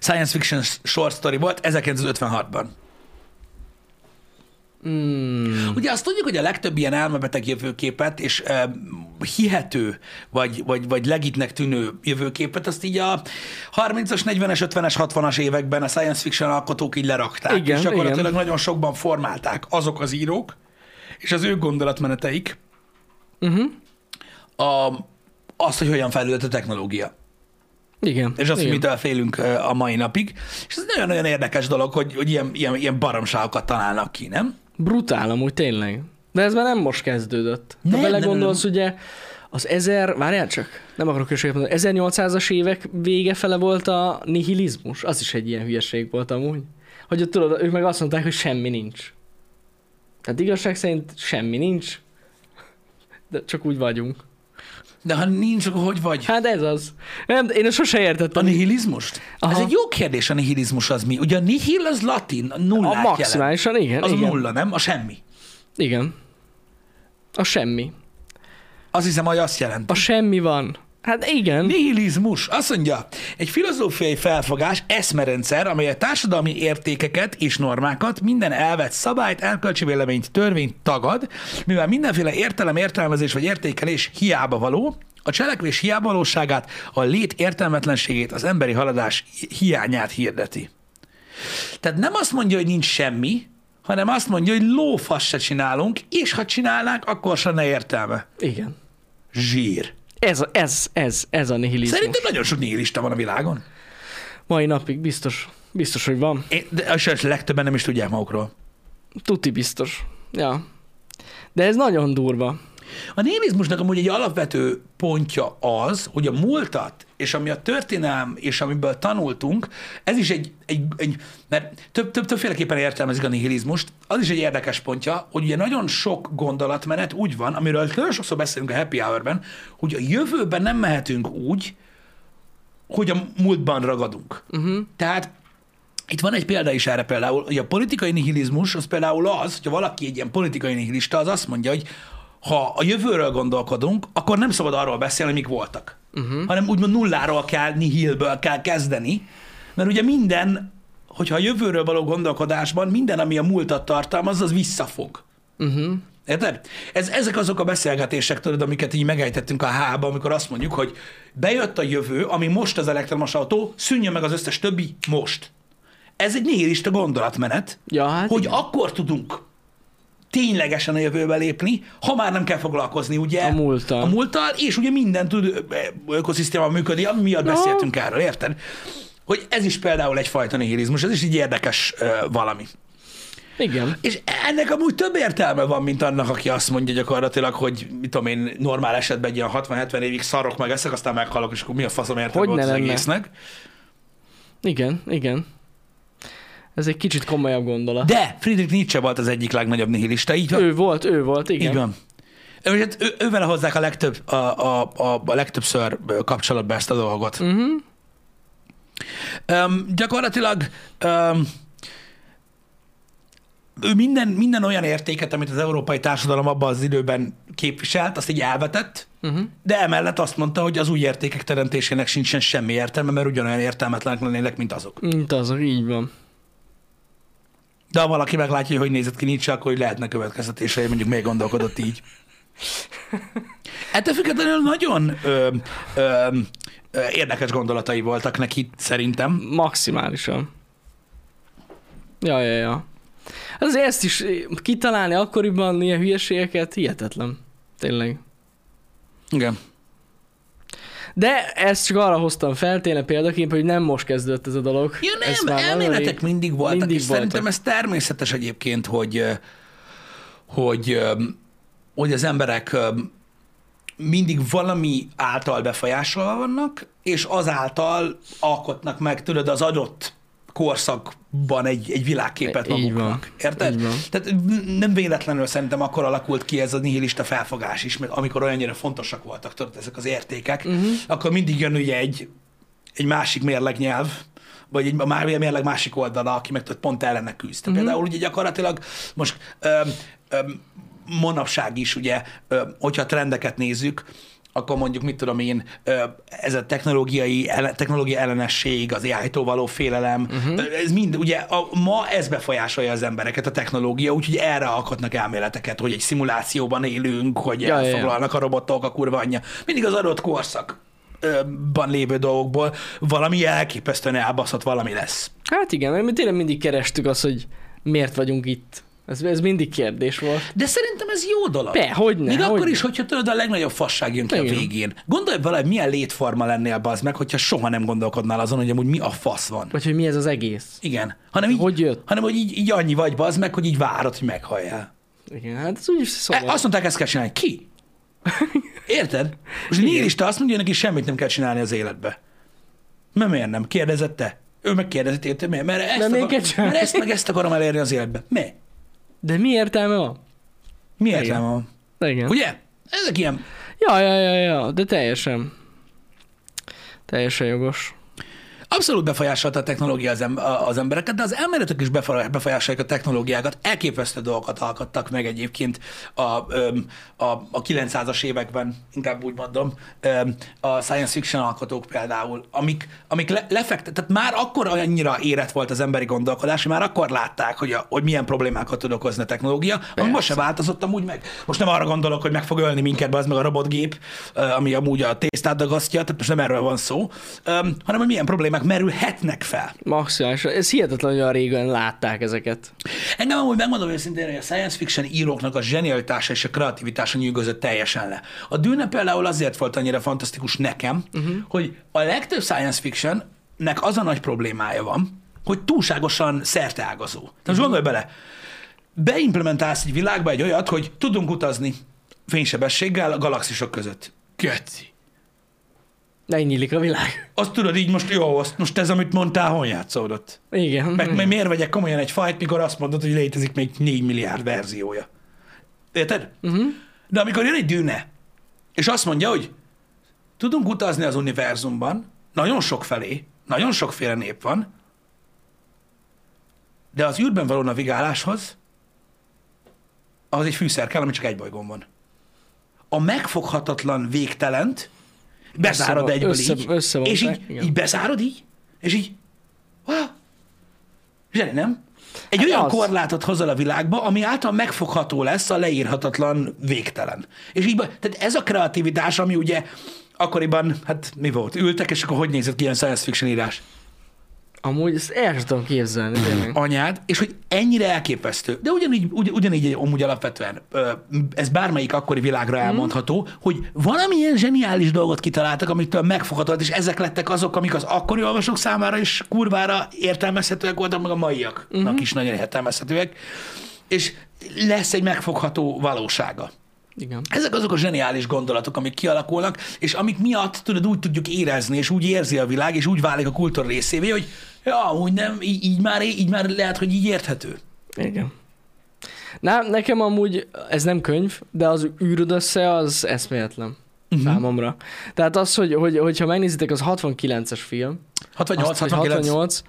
science fiction short story volt 1956-ban. Mm. Ugye azt tudjuk, hogy a legtöbb ilyen elmebeteg jövőképet és uh, hihető, vagy, vagy, vagy legitnek tűnő jövőképet, azt így a 30-as, 40-es, 50-es, 60-as években a science fiction alkotók így lerakták, Igen, és gyakorlatilag igen. nagyon sokban formálták azok az írók, és az ő gondolatmeneteik Uh-huh. a, azt, hogy hogyan fejlődött a technológia. Igen. És azt, hogy Igen. mitől félünk a mai napig. És ez nagyon-nagyon érdekes dolog, hogy, hogy ilyen, ilyen, ilyen baromságokat találnak ki, nem? Brutál amúgy tényleg. De ez már nem most kezdődött. Ha Nem, belegondolsz, nem, ugye az ezer, várjál csak, nem akarok hülyeséget mondani, 1800-as évek vége fele volt a nihilizmus. Az is egy ilyen hülyeség volt amúgy. Hogy ott tudod, ők meg azt mondták, hogy semmi nincs. Tehát igazság szerint semmi nincs, de csak úgy vagyunk. De ha nincs, akkor hogy vagy? Hát ez az. Nem, én sose A értettem. nihilizmust? Aha. Ez egy jó kérdés, a nihilizmus az mi? Ugye a nihil az latin, a nullát A jelent. maximálisan, igen. Az igen. a nulla, nem? A semmi. Igen. A semmi. Azt hiszem, hogy azt jelent. A semmi van. Hát igen. Nihilizmus. Azt mondja, egy filozófiai felfogás, eszmerendszer, amely a társadalmi értékeket és normákat, minden elvett szabályt, elkölcsi véleményt, törvényt tagad, mivel mindenféle értelem, értelmezés vagy értékelés hiába való, a cselekvés hiába valóságát, a lét értelmetlenségét, az emberi haladás hiányát hirdeti. Tehát nem azt mondja, hogy nincs semmi, hanem azt mondja, hogy lófasz se csinálunk, és ha csinálnánk, akkor se ne értelme. Igen. Zsír. Ez, a- ez, ez, ez a nihilizmus. Szerintem nagyon sok nihilista van a világon. Mai napig biztos. Biztos, hogy van. Én, de a legtöbben nem is tudják magukról. Tuti biztos. Ja. De ez nagyon durva. A nihilizmusnak amúgy egy alapvető pontja az, hogy a múltat, és ami a történelm, és amiből tanultunk, ez is egy, egy, egy mert több, több, többféleképpen értelmezik a nihilizmust, az is egy érdekes pontja, hogy ugye nagyon sok gondolatmenet úgy van, amiről nagyon sokszor beszélünk a happy hour-ben, hogy a jövőben nem mehetünk úgy, hogy a múltban ragadunk. Uh-huh. Tehát itt van egy példa is erre például, hogy a politikai nihilizmus az például az, hogyha valaki egy ilyen politikai nihilista, az azt mondja, hogy ha a jövőről gondolkodunk, akkor nem szabad arról beszélni, mik voltak. Uh-huh. Hanem úgymond nulláról kell, nihilből kell kezdeni, mert ugye minden, hogyha a jövőről való gondolkodásban minden, ami a múltat tartalmaz, az visszafog. Uh-huh. Érted? Ez, ezek azok a beszélgetések, tudod, amiket így megejtettünk a hába, amikor azt mondjuk, hogy bejött a jövő, ami most az elektromos autó, szűnjön meg az összes többi most. Ez egy nihilista gondolatmenet, Ja, hát hogy igen. akkor tudunk ténylegesen a jövőbe lépni, ha már nem kell foglalkozni, ugye? A múlttal. A múlttal, és ugye minden tud ökoszisztéma működni, ami miatt Na. beszéltünk erről, érted? Hogy ez is például egyfajta nihilizmus, ez is egy érdekes ö, valami. Igen. És ennek amúgy több értelme van, mint annak, aki azt mondja gyakorlatilag, hogy mit tudom én, normál esetben egy ilyen 60-70 évig szarok meg eszek, aztán meghalok, és akkor mi a faszom értelme Hogy volt az lenne? egésznek. Igen, igen. Ez egy kicsit komolyabb gondolat. De Friedrich Nietzsche volt az egyik legnagyobb nihilista, így van? Ő volt, ő volt, igen. Így van. Ő, hát ő, ővele hozzák a, legtöbb, a, a, a, a legtöbbször kapcsolatba ezt a dolgot. Uh-huh. Um, gyakorlatilag um, ő minden, minden olyan értéket, amit az európai társadalom abban az időben képviselt, azt így elvetett, Uh-huh. de emellett azt mondta, hogy az új értékek teremtésének sincsen semmi értelme, mert ugyanolyan értelmetlenek lennének, mint azok. Mint azok, így van. De ha valaki meglátja, hogy hogy nézett ki Nietzsche, akkor hogy lehetne következtetései, mondjuk még gondolkodott így. Ettől függetlenül nagyon ö, ö, ö, érdekes gondolatai voltak neki, szerintem. Maximálisan. Ja, ja, ja. Azért ezt is kitalálni akkoriban ilyen hülyeségeket, hihetetlen. Tényleg. Igen. De ezt csak arra hoztam fel, tényleg példaképp, hogy nem most kezdődött ez a dolog. Ja nem, elméletek rég- mindig voltak, mindig és szerintem voltak. ez természetes egyébként, hogy, hogy, hogy az emberek mindig valami által befolyásolva vannak, és azáltal alkotnak meg, tudod, az adott korszakban egy, egy világképet maguknak. Érted? Tehát nem véletlenül szerintem akkor alakult ki ez a nihilista felfogás is, mert amikor olyannyira fontosak voltak tudod, ezek az értékek, uh-huh. akkor mindig jön ugye egy, egy másik mérlegnyelv, vagy egy má- mérleg másik oldala, aki meg tudod, pont ellene küzd. Uh-huh. Például ugye gyakorlatilag most öm, öm, manapság is ugye, öm, hogyha trendeket nézzük, akkor mondjuk, mit tudom én, ez a technológiai, technológia ellenesség, az AI-tól való félelem, uh-huh. ez mind, ugye a, ma ez befolyásolja az embereket, a technológia, úgyhogy erre alkotnak elméleteket, hogy egy szimulációban élünk, hogy Ja, ja, ja. elfoglalnak a robotok, a kurva anyja. Mindig az adott korszak ban lévő dolgokból valami elképesztően elbaszott valami lesz. Hát igen, mert mi tényleg mindig kerestük azt, hogy miért vagyunk itt. Ez, ez mindig kérdés volt. De szerintem ez jó dolog. Be, hogyne, Még akkor hogyne. is, hogyha tudod, a legnagyobb fasság jön ki Igen. a végén. Gondolj bele, hogy milyen létforma lennél az meg, hogyha soha nem gondolkodnál azon, hogy amúgy mi a fasz van. Vagy hogy mi ez az egész. Igen. Hanem így, Hogy jött? hanem, hogy így, így annyi vagy az meg, hogy így várod, hogy meghalljál. Igen, hát ez úgyis E, szóval. azt mondták, ezt kell csinálni. Ki? Érted? Most nihilista azt mondja, hogy neki semmit nem kell csinálni az életbe. Mert miért nem? Kérdezett te? Ő megkérdezett, érted miért? Mert ezt, De akar, mert ezt meg ezt akarom elérni az életbe. Mi? De mi értelme van? Mi értelme van? Igen. Ugye? Ezek ilyen Ja, ja, ja, ja, de teljesen. Teljesen jogos. Abszolút befolyásolta a technológia az, em- a- az embereket, de az elméletek is befolyá- befolyásolják a technológiákat. Elképesztő dolgokat alkottak meg egyébként a, a, a 900-as években, inkább úgy mondom, a science fiction alkotók például, amik, amik le, lefektet, tehát már akkor annyira érett volt az emberi gondolkodás, hogy már akkor látták, hogy, a, hogy milyen problémákat tud okozni a technológia, ami most se változott amúgy meg. Most nem arra gondolok, hogy meg fog ölni minket, az meg a robotgép, ami amúgy a tésztát dagasztja, tehát most nem erről van szó, hanem hogy milyen problémák merülhetnek fel. Maximális. Ez hihetetlen, hogy olyan régen látták ezeket. Engem amúgy megmondom őszintén, hogy a science fiction íróknak a zsenialitása és a kreativitása nyűgözött teljesen le. A Dűne például azért volt annyira fantasztikus nekem, uh-huh. hogy a legtöbb science fictionnek az a nagy problémája van, hogy túlságosan szerteágazó. Tehát most gondolj bele, beimplementálsz egy világba egy olyat, hogy tudunk utazni fénysebességgel a galaxisok között. Geci. Ne nyílik a világ. Azt tudod így most, jó, azt most ez, amit mondtál, hol játszódott? Igen. Meg, meg miért vegyek komolyan egy fajt, mikor azt mondod, hogy létezik még 4 milliárd verziója. Érted? Uh-huh. De amikor jön egy dűne, és azt mondja, hogy tudunk utazni az univerzumban, nagyon sok felé, nagyon sokféle nép van, de az űrben való navigáláshoz az egy fűszer kell, ami csak egy bolygón van. A megfoghatatlan végtelent Össze- egyből össze- így, összevonták, és így, igen. így bezárod így, és így, wow, zseni, nem? Egy Hát olyan az. korlátot hozol a világba, ami által megfogható lesz a leírhatatlan végtelen. És így, tehát ez a kreativitás, ami ugye akkoriban, hát mi volt, ültek, és akkor hogy nézett ki ilyen science fiction írás? Amúgy ezt el sem tudom képzelni. tényleg. anyád, és hogy ennyire elképesztő. De ugyanígy, ugy, ugyanígy amúgy alapvetően ez bármelyik akkori világra elmondható, hogy valamilyen zseniális dolgot kitaláltak, amitől megfoghatod, és ezek lettek azok, amik az akkori olvasók számára is kurvára értelmezhetőek voltak, meg a maiaknak uh-huh. is nagyon értelmezhetőek, és lesz egy megfogható valósága. Igen. Ezek azok a zseniális gondolatok, amik kialakulnak, és amik miatt tudod, úgy tudjuk érezni, és úgy érzi a világ, és úgy válik a kultúra részévé, hogy ja, úgy nem, így, így, már, így már lehet, hogy így érthető. Igen. Na, nekem amúgy ez nem könyv, de az űröd össze az eszméletlen uh-huh. számomra. Tehát az, hogy, hogy, hogyha megnézitek, az 69-es film. 68, azt, hogy 69. 68,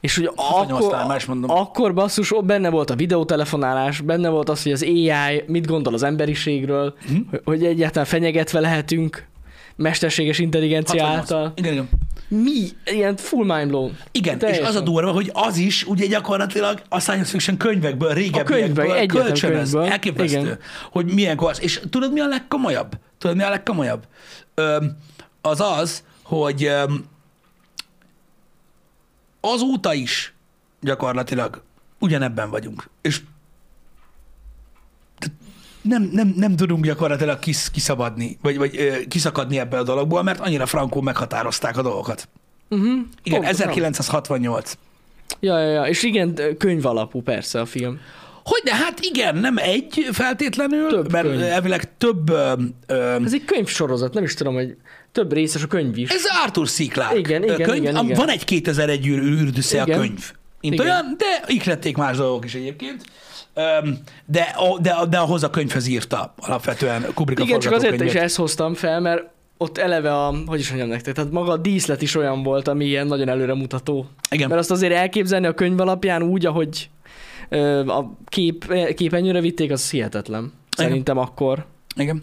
és hogy 68 akkor, is mondom. akkor basszus, ott benne volt a videótelefonálás, benne volt az, hogy az AI mit gondol az emberiségről, Mhm. hogy, hogy egyáltalán fenyegetve lehetünk mesterséges intelligencia 68. által. Igen, igen. Mi? Ilyen full mind blown. Igen, Teljesen. és az a durva, hogy az is ugye gyakorlatilag a science fiction könyvekből, régebbiekből kölcsönöz. könyvből. Elképesztő, Igen. hogy milyen korsz. És tudod, mi a legkomolyabb? Tudod, mi a legkomolyabb? Öm, az az, hogy öm, azóta is gyakorlatilag ugyanebben vagyunk. És nem, nem, nem tudunk gyakorlatilag kis, kiszabadni, vagy, vagy kiszakadni ebből a dologból, mert annyira frankó meghatározták a dolgokat. Uh-huh. Igen, 1968. Ja, ja, ja, és igen, könyv alapú persze a film. Hogy de hát igen, nem egy feltétlenül, Több mert könyv. elvileg több... Ö, ö, Ez egy könyvsorozat, nem is tudom, hogy több részes a könyv is. ez Arthur C. Clarke Igen, igen, könyv. igen, igen. Van egy 2001 űr, űrdüsze a könyv. Mint Igen. olyan, de ihlették más dolgok is egyébként. De, a- de, de ahhoz a könyvhöz írta alapvetően Kubrick a Igen, csak azért is ezt hoztam fel, mert ott eleve a, hogy is mondjam nektek, tehát maga a díszlet is olyan volt, ami ilyen nagyon előremutató. Igen. Mert azt azért elképzelni a könyv alapján úgy, ahogy a kép, képernyőre vitték, az hihetetlen. Szerintem akkor. Igen.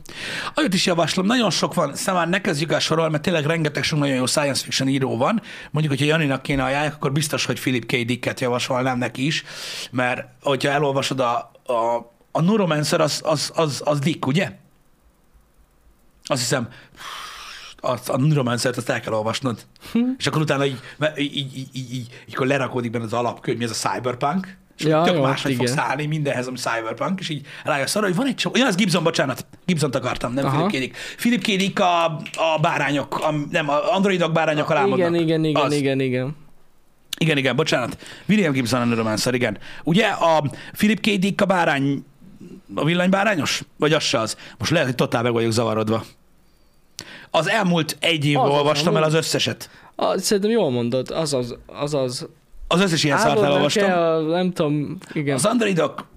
Olyat is javaslom, nagyon sok van, szóval ne kezdjük el sorolni, mert tényleg rengeteg sok nagyon jó science fiction író van. Mondjuk, hogyha Janinak kéne ajánlják, akkor biztos, hogy Philip K. Dicket javasolnám neki is, mert hogyha elolvasod a, a, a Neuromancer, az, az, az, az Dick, ugye? Azt hiszem, az, a Neuromancer-t azt el kell olvasnod. És akkor utána így, így, így, így, így, így, így lerakódik benne az alapkönyv, mi ez a cyberpunk, és Ja, tök jó, máshogy fogsz igen. állni mindenhez, ami cyberpunk, és így rájössz arra, hogy van egy csomó, ja, az Gibson, bocsánat, Gibson-t akartam, nem. Philip K. Dick. Philip K. Dick a, a bárányok, a, nem, a androidok bárányok alá Igen, igen, igen, az. igen, igen. Igen, igen, bocsánat. William Gibson a Neuromancer, igen. Ugye a Philip K. Dick a bárány, a villanybárányos? Vagy az se az? Most lehet, hogy totál meg vagyok zavarodva. Az elmúlt egy évben olvastam el az összeset. Ah, szerintem jól mondod, az az, az az. Az összes ilyen szart Áldoznak-e elolvastam. A, nem tudom, igen. Az androidok,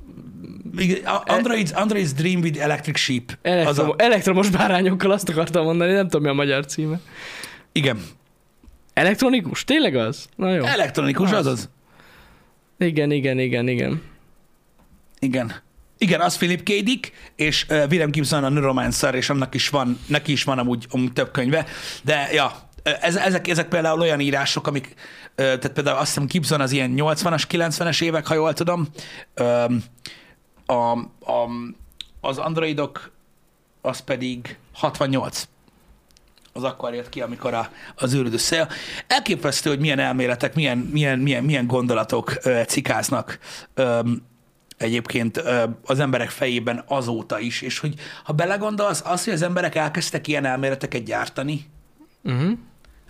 igen, a- Android's, Android's Dream with Electric Sheep. Az Elektrom, a, elektromos bárányokkal azt akartam mondani, nem tudom mi a magyar címe. igen, Elektronikus? Tényleg az? Na jó. elektronikus, Az. az az. Igen, igen, igen, igen. Igen. Igen, az Philip K. Dick, és uh, William Gibson a Neuromancer, és annak is van, neki is van amúgy, amúgy több könyve, de ja, ez, ezek, ezek például olyan írások, amik, tehát például azt hiszem Gibson az ilyen 80-as, 90-es évek, ha jól tudom, a, a, az androidok az pedig 68 az akkor jött ki, amikor a, az űröd össze. Elképesztő, hogy milyen elméletek, milyen, milyen, milyen, milyen gondolatok ö, cikáznak egyébként az emberek fejében azóta is, és hogy ha belegondolsz, az, hogy az emberek elkezdtek ilyen elméleteket gyártani, Uh-huh.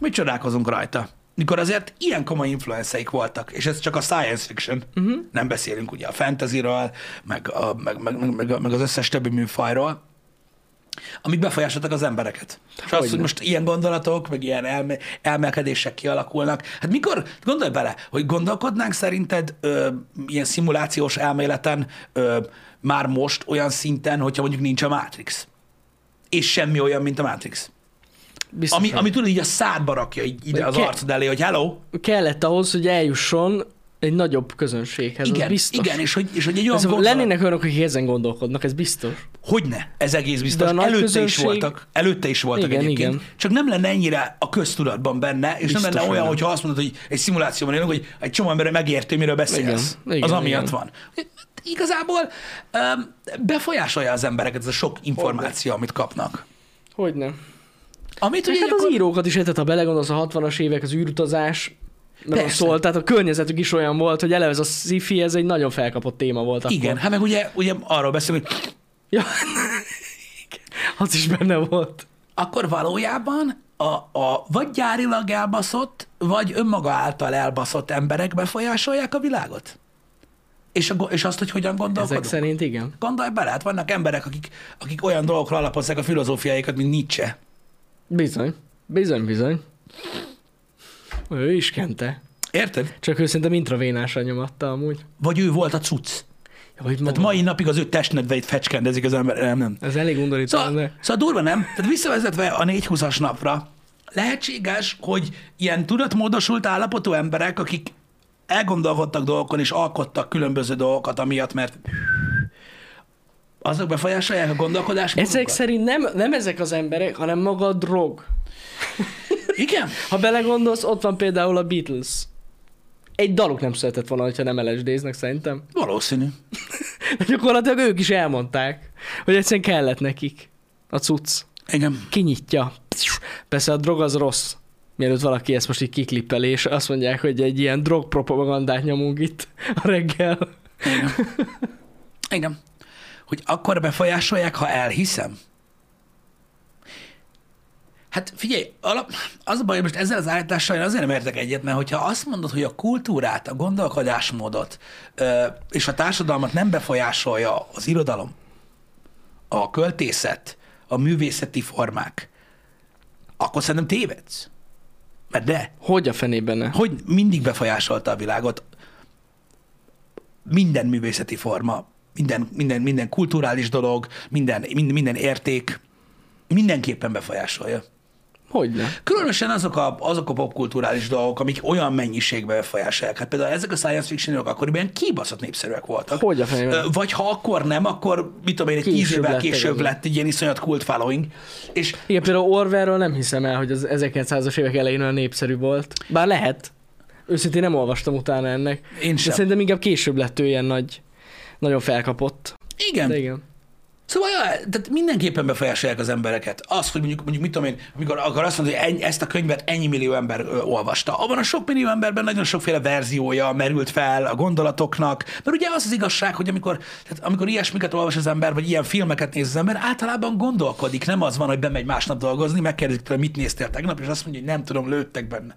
Mi csodálkozunk rajta. mikor azért ilyen komoly influenceik voltak, és ez csak a science fiction, uh-huh. nem beszélünk ugye a fantasyről, meg, a, meg, meg, meg, meg, az összes többi műfajról, amik befolyásoltak az embereket. És az, hogy most ilyen gondolatok, meg ilyen elme, elmelkedések kialakulnak. Hát mikor, gondolj bele, hogy gondolkodnánk szerinted ö, ilyen szimulációs elméleten ö, már most olyan szinten, hogyha mondjuk nincs a Matrix. És semmi olyan, mint a Matrix. Biztos, Ami, hogy ami tudod, így a szádba rakja így ide az Ke- arcod elé, hogy hello. kellett ahhoz, hogy eljusson egy nagyobb közönséghez. Igen, biztos. igen és, hogy, és hogy egy olyan Ez, gondolat, lennének olyanok, akik ezen gondolkodnak, ez biztos. Hogyne, ez egész biztos. De előtte is közönség- voltak, előtte is voltak Igen, egyébként. igen. Csak nem lenne ennyire a köztudatban benne, és Biztos, nem lenne hogy olyan, nem. hogyha azt mondod, hogy egy szimulációban élünk, hogy egy csomó ember megérti, miről beszélsz. Igen, igen, az amiatt igen. van. Igazából um, befolyásolja az embereket ez a sok információ, amit kapnak. Hogy nem? Amit ugye hát az akkor- írókat is, tehát ha belegondolsz a 60-as évek, az űrutazás, nem szólt, tehát a környezetük is olyan volt, hogy eleve ez a sci-fi, ez egy nagyon felkapott téma volt akkor. Igen, hát meg ugye, ugye arról beszélünk, hogy Ja. az is benne volt. akkor valójában a, a vagy gyárilag elbaszott, vagy önmaga által elbaszott emberek befolyásolják a világot? És, a, és azt, hogy hogyan Ezek gondolkodunk? szerint igen. Gondolj bele, hát vannak emberek, akik, akik olyan dolgokra alapozzák a filozófiáikat, mint Nietzsche. Bizony. Bizony, bizony. Ő is kente. Érted? Csak ő szerintem intravénásra nyomatta amúgy. Vagy ő volt a cucc. Ja, Tehát mai napig az ő testnedveit fecskendezik az ember. Nem, nem. Ez elég undorító, Szóval, de... szóval durva nem? Tehát visszavezetve a 420-as napra, lehetséges, hogy ilyen tudatmódosult állapotú emberek, akik elgondolkodtak dolgokon és alkottak különböző dolgokat, amiatt, mert azok befolyásolják a gondolkodást. Ezek szerint nem, nem ezek az emberek, hanem maga a drog. Igen? Ha belegondolsz, ott van például a Beatles. Egy daluk nem született volna, ha nem LSD-znek szerintem. Valószínű. De gyakorlatilag ők is elmondták, hogy egyszerűen kellett nekik a cucc. Igen. Kinyitja. Persze a drog az rossz. Mielőtt valaki ezt most így kiklippeli, és azt mondják, hogy egy ilyen drogpropagandát nyomunk itt a reggel. Igen. Igen. Hogy akkor befolyásolják, ha elhiszem? Hát figyelj, alap, az a baj, hogy most ezzel az állítással én azért nem értek egyet, mert hogyha azt mondod, hogy a kultúrát, a gondolkodásmódot ö, és a társadalmat nem befolyásolja az irodalom, a költészet, a művészeti formák, akkor szerintem tévedsz. Mert de, Hogy a fenében ne? hogy mindig befolyásolta a világot. Minden művészeti forma, minden, minden, minden kulturális dolog, minden, minden, minden érték mindenképpen befolyásolja. Hogy ne? Különösen azok a, azok a popkulturális dolgok, amik olyan mennyiségben befolyásolják. Hát például ezek a science fiction akkoriban kibaszott népszerűek voltak. Hogy a fenében? Ö, Vagy ha akkor nem, akkor mit tudom én, egy tíz évvel lettek később azok. lett egy ilyen iszonyat kult following. És Igen, például Orwellről nem hiszem el, hogy az 1900-as évek elején olyan népszerű volt. Bár lehet. Őszintén nem olvastam utána ennek. én De sem. szerintem inkább később lett ő ilyen nagy, nagyon felkapott. Igen. De igen. Szóval ja, tehát mindenképpen befolyásolják az embereket. Az, hogy mondjuk, mondjuk mit tudom én, amikor akar azt mondani, hogy ennyi, ezt a könyvet ennyi millió ember ö, olvasta. Abban a sok millió emberben nagyon sokféle verziója merült fel a gondolatoknak. Mert ugye az az igazság, hogy amikor, tehát amikor ilyesmiket olvas az ember, vagy ilyen filmeket néz az ember, általában gondolkodik. Nem az van, hogy bemegy másnap dolgozni, megkérdezik tőle, mit néztél tegnap, és azt mondja, hogy nem tudom, lőttek benne.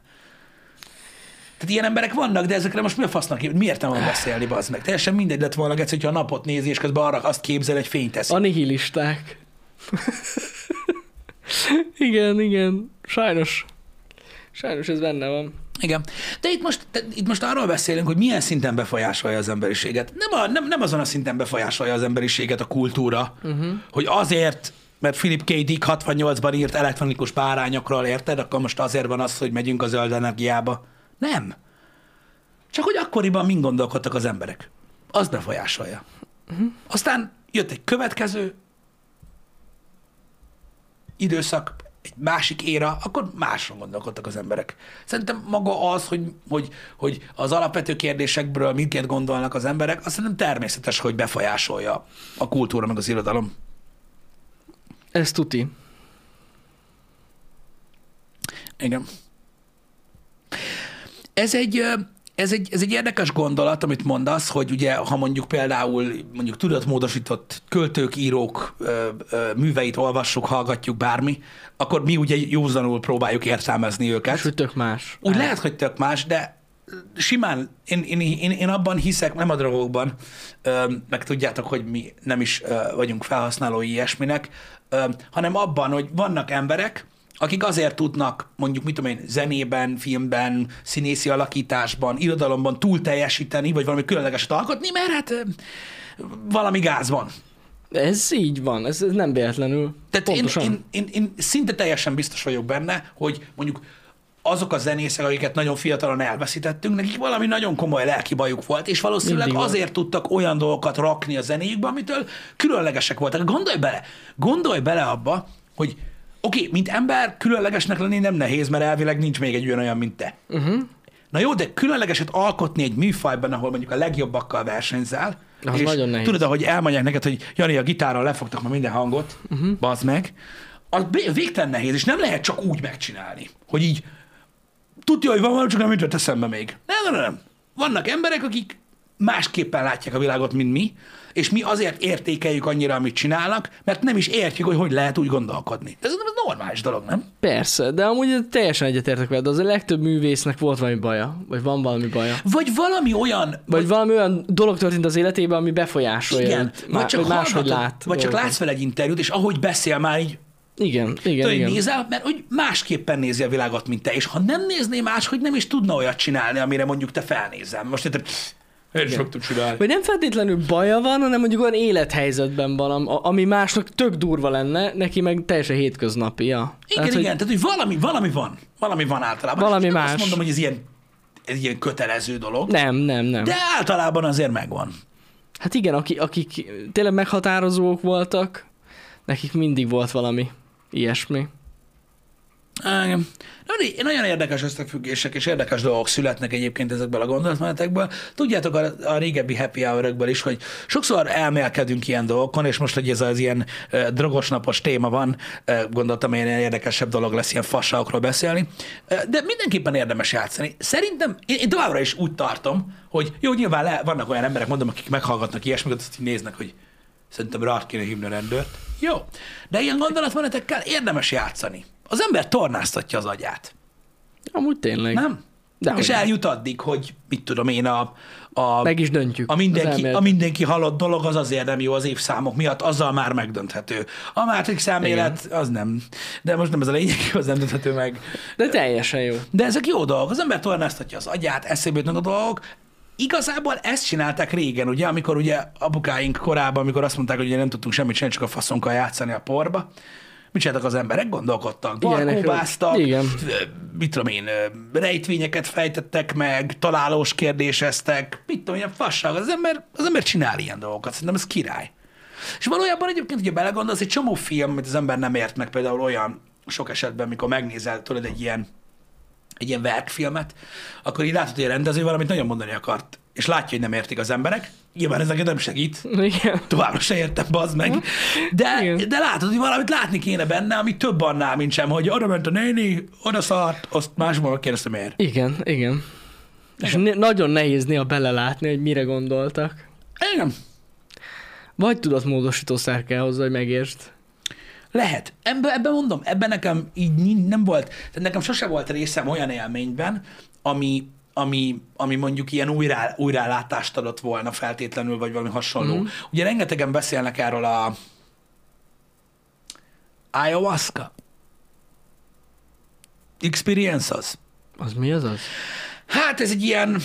Tehát ilyen emberek vannak, de ezekre most mi a fasznak, miért nem van beszélni, bazd meg? Teljesen mindegy lett volna, Geci, hogyha a napot nézi, és közben arra azt képzel, hogy fényt tesz. A nihilisták. igen, igen. Sajnos. Sajnos ez benne van. Igen. De itt most, de itt most arról beszélünk, hogy milyen szinten befolyásolja az emberiséget. Nem, a, nem, nem azon a szinten befolyásolja az emberiséget a kultúra, uh-huh. hogy azért, mert Philip K. Dick 68-ban írt elektronikus bárányokról, érted? Akkor most azért van az, hogy megyünk a zöld energiába. Nem. Csak hogy akkoriban mind gondolkodtak az emberek. Az befolyásolja. Uh-huh. Aztán jött egy következő időszak, egy másik éra, akkor másról gondolkodtak az emberek. Szerintem maga az, hogy, hogy, hogy az alapvető kérdésekből mindként gondolnak az emberek, azt szerintem természetes, hogy befolyásolja a kultúra meg az irodalom. Ez tuti. Igen. Ez egy, ez egy, ez egy érdekes gondolat, amit mondasz, hogy ugye, ha mondjuk például mondjuk tudatmódosított költők, írók ö, ö, műveit olvassuk, hallgatjuk bármi, akkor mi ugye józanul próbáljuk értelmezni őket. És tök más. Úgy lehet, hogy tök más, de simán, én, én, én, én abban hiszek, nem a drogokban, ö, meg tudjátok, hogy mi nem is ö, vagyunk felhasználói ilyesminek, ö, hanem abban, hogy vannak emberek, akik azért tudnak mondjuk, mit tudom én, zenében, filmben, színészi alakításban, irodalomban túl teljesíteni, vagy valami különlegeset alkotni, mert hát valami gáz van. Ez így van, ez, ez nem véletlenül. Tehát én, Pontosan. én, én, én szinte teljesen biztos vagyok benne, hogy mondjuk azok a zenészek, akiket nagyon fiatalon elveszítettünk, nekik valami nagyon komoly lelki bajuk volt, és valószínűleg Mindig van. azért tudtak olyan dolgokat rakni a zenéjükbe, amitől különlegesek voltak. Gondolj bele, gondolj bele abba, hogy oké, okay, mint ember különlegesnek lenni nem nehéz, mert elvileg nincs még egy olyan olyan, mint te. Uh-huh. Na jó, de különlegeset alkotni egy műfajban, ahol mondjuk a legjobbakkal versenyzel, Az és nagyon nehéz. tudod, ahogy elmondják neked, hogy Jani, a gitárral lefogtak ma minden hangot, uh-huh. bazd meg, az végtelen nehéz, és nem lehet csak úgy megcsinálni, hogy így tudja, hogy van valami, csak nem jutott eszembe még. Nem, nem, nem. Vannak emberek, akik másképpen látják a világot, mint mi, és mi azért értékeljük annyira, amit csinálnak, mert nem is értjük, hogy hogy lehet úgy gondolkodni. Ez ez normális dolog, nem? Persze, de amúgy teljesen egyetértek veled, az a legtöbb művésznek volt valami baja, vagy van valami baja. Vagy valami olyan, Vagy valami olyan dolog történt az életében, ami befolyásolja igen, őt, vagy csak vagy máshogy hallgatod, lát. vagy csak látsz vele egy interjút, és ahogy beszél már így, Igen, igen, tudod, igen. hogy nézel, mert hogy másképpen nézi a világot, mint te, és ha nem nézné más, hogy nem is tudna olyat csinálni, amire mondjuk te felnézel. Most te, én is meg tud csinálni. Vagy nem feltétlenül baja van, hanem mondjuk olyan élethelyzetben van, am- ami másnak tök durva lenne, neki meg teljesen hétköznapi. Ja. Igen, Tehát, hogy igen, tehát hogy valami, valami van. Valami van általában. Valami És nem más. Azt mondom, hogy ez ilyen, ez ilyen kötelező dolog, Nem, nem, nem. de általában azért megvan. Hát igen, aki, akik tényleg meghatározók voltak, nekik mindig volt valami ilyesmi. Na, Nagyon érdekes összefüggések és érdekes dolgok születnek egyébként ezekből a gondolatmenetekből. Tudjátok a, a régebbi happy hour is, hogy sokszor elmélkedünk ilyen dolgokon, és most, hogy ez az ilyen uh, drogos napos téma van, uh, gondoltam, ilyen érdekesebb dolog lesz ilyen fasságokról beszélni, uh, de mindenképpen érdemes játszani. Szerintem én, én továbbra is úgy tartom, hogy jó, nyilván le, vannak olyan emberek, mondom, akik meghallgatnak ilyesmiket, azt így néznek, hogy Szerintem rá kéne hívni a rendőrt. Jó. De ilyen gondolatmenetekkel érdemes játszani. Az ember tornáztatja az agyát. Amúgy tényleg. Nem? Dehogy és eljut addig, hogy mit tudom én, a, a, Meg is döntjük. a, mindenki, a mindenki halott dolog az azért nem jó az évszámok miatt, azzal már megdönthető. A Matrix elmélet az nem. De most nem ez a lényeg, az nem dönthető meg. De teljesen jó. De ezek jó dolgok. Az ember tornáztatja az agyát, eszébe jutnak a dolgok. Igazából ezt csinálták régen, ugye, amikor ugye apukáink korában, amikor azt mondták, hogy ugye nem tudtunk semmit csinálni, csak a faszonkkal játszani a porba. Mit csináltak az emberek? Gondolkodtak, barkóbáztak, Igen. mit tudom én, rejtvényeket fejtettek meg, találós kérdéseztek, mit tudom, ilyen fasság. Az ember, az ember csinál ilyen dolgokat, szerintem ez király. És valójában egyébként, hogyha belegondolsz, egy csomó film, amit az ember nem ért meg, például olyan sok esetben, mikor megnézel, tudod, egy ilyen, egy ilyen verkfilmet, akkor így látod, hogy a rendező valamit nagyon mondani akart, és látja, hogy nem értik az emberek. Nyilván ez neked nem segít, Igen. továbbra se értem, bazd meg. De, Igen. de látod, hogy valamit látni kéne benne, ami több annál, mint sem, hogy oda ment a néni, oda szart, azt másból kérdezte miért. Igen, igen. És ne- nagyon nehéz néha belelátni, hogy mire gondoltak. Igen, Vagy tudatmódosító szer kell hozzá, hogy megértsd. lehet. Ebben, ebben mondom, ebben nekem így nem volt, tehát nekem sose volt részem olyan élményben, ami, ami, ami mondjuk ilyen újrá, újrálátást adott volna feltétlenül, vagy valami hasonló. Mm. Ugye rengetegen beszélnek erről a ayahuasca. Experience az. Az mi az az? Hát ez egy ilyen,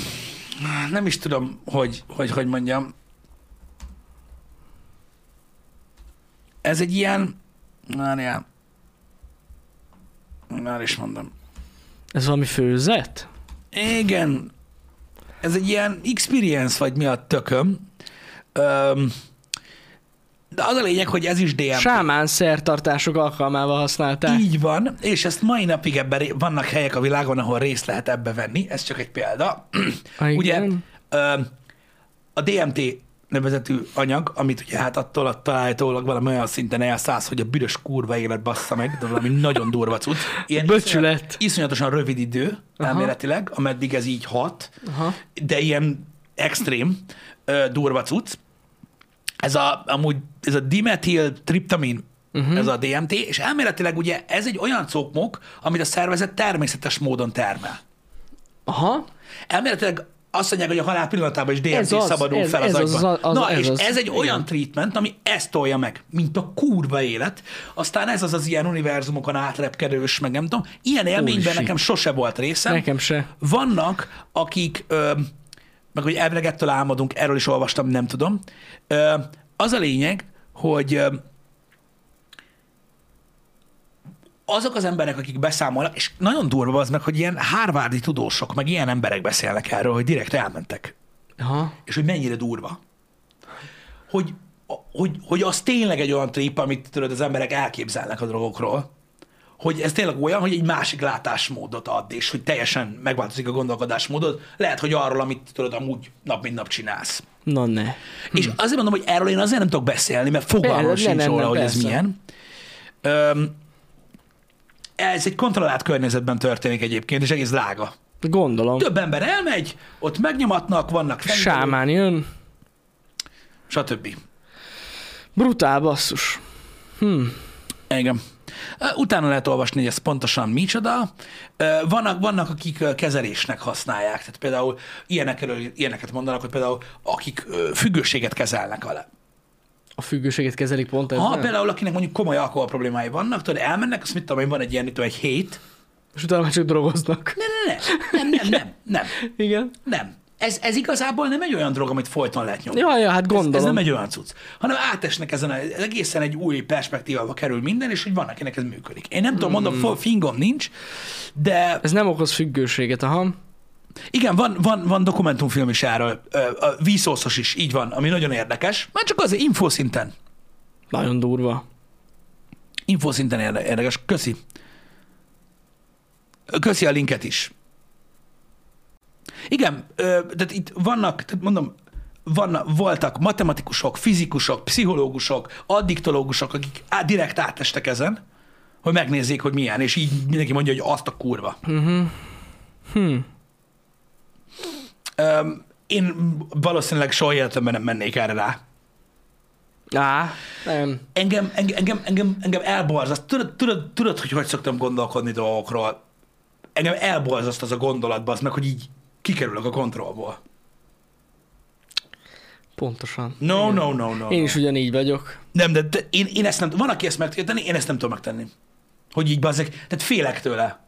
nem is tudom, hogy, hogy, hogy mondjam. Ez egy ilyen, várjál, már is mondom. Ez valami főzet? Igen, ez egy ilyen experience, vagy mi a tököm. Öm, de az a lényeg, hogy ez is DMT. Sámán szertartások alkalmával használták. Így van, és ezt mai napig ebben vannak helyek a világon, ahol részt lehet ebbe venni, ez csak egy példa. Ugye igen? ö, a DMT nevezetű anyag, amit ugye hát attól a találhatólag valami olyan szinten elszállsz, hogy a büdös kurva élet bassza meg, de valami nagyon durva cucc. Ilyen Böcsület. Iszonyat, iszonyatosan rövid idő, Aha. elméletileg, ameddig ez így hat, Aha. de ilyen extrém ö, durva cucc. Ez a, amúgy, ez a dimetil triptamin, uh-huh. ez a DMT, és elméletileg ugye ez egy olyan cokmok, amit a szervezet természetes módon termel. Aha. Elméletileg azt mondják, hogy a halál pillanatában is DMT Ez az, szabadul ez- fel az ez az- agyban. az- Na, ez és az. ez egy Igen. olyan treatment, ami ezt tolja meg, mint a kurva élet. Aztán ez az az ilyen univerzumokon átrepkedős, meg nem tudom. Ilyen élményben nekem sose volt részem. Nekem se. Vannak, akik, ö, meg hogy elvileg ettől álmodunk, erről is olvastam, nem tudom. Ö, az a lényeg, hogy ö, azok az emberek, akik beszámolnak, és nagyon durva az meg, hogy ilyen hárvárdi tudósok, meg ilyen emberek beszélnek erről, hogy direkt elmentek, Aha. és hogy mennyire durva. Hogy, hogy, hogy az tényleg egy olyan trip, amit tudod, az emberek elképzelnek a drogokról, hogy ez tényleg olyan, hogy egy másik látásmódot ad, és hogy teljesen megváltozik a gondolkodásmódod. Lehet, hogy arról, amit tudod, amúgy nap mint nap csinálsz. Na ne. Hm. És azért mondom, hogy erről én azért nem tudok beszélni, mert fogalmam sincs róla, hogy ez milyen. Öm, ez egy kontrollált környezetben történik egyébként, és egész drága. Gondolom. Több ember elmegy, ott megnyomatnak, vannak fenyegetők, Sámán jön. stb. Brutál basszus. Hm. Igen. Utána lehet olvasni, hogy ez pontosan micsoda. Vannak, vannak akik kezelésnek használják. Tehát például ilyenekről, ilyeneket mondanak, hogy például akik függőséget kezelnek alá. A függőséget kezelik pont ez. Ha nem? például akinek mondjuk komoly alkohol problémái vannak, tudod, elmennek, azt mit tudom én, van egy ilyen, tudom, egy hét. És utána már csak drogoznak. Ne, ne, ne, nem, nem, nem, nem, Igen. nem. Ez, ez igazából nem egy olyan drog, amit folyton lehet nyomni. Ja, ja, hát Ez, gondolom. ez nem egy olyan cucc, hanem átesnek ezen, a- egészen egy új perspektívába kerül minden, és hogy van, akinek ez működik. Én nem tudom, mondom, Hmm. fingom nincs, de Ez nem okoz függőséget, aha. Igen, van, van, van dokumentumfilm is erről, a vízószos is, így van, ami nagyon érdekes. Már csak azért infoszinten. Nagyon durva. Infoszinten érde- érdekes. Köszi. Köszi a linket is. Igen, tehát itt vannak, tehát mondom, vannak, voltak matematikusok, fizikusok, pszichológusok, addiktológusok, akik á, direkt átestek ezen, hogy megnézzék, hogy milyen, és így mindenki mondja, hogy azt a kurva. Hm. Öm, én valószínűleg soha életemben nem mennék erre rá. Á, nem. Engem, engem, engem, engem, elborzaszt. Tudod, tudod, tudod, hogy hogy szoktam gondolkodni dolgokról? Engem elborzaszt az a gondolatba, az meg, hogy így kikerülök a kontrollból. Pontosan. No, Igen. no, no, no. Én no. is ugyanígy vagyok. Nem, de, de én, én ezt nem Van, aki ezt meg tudja tenni, én ezt nem tudom megtenni. Hogy így bazzeg, tehát félek tőle.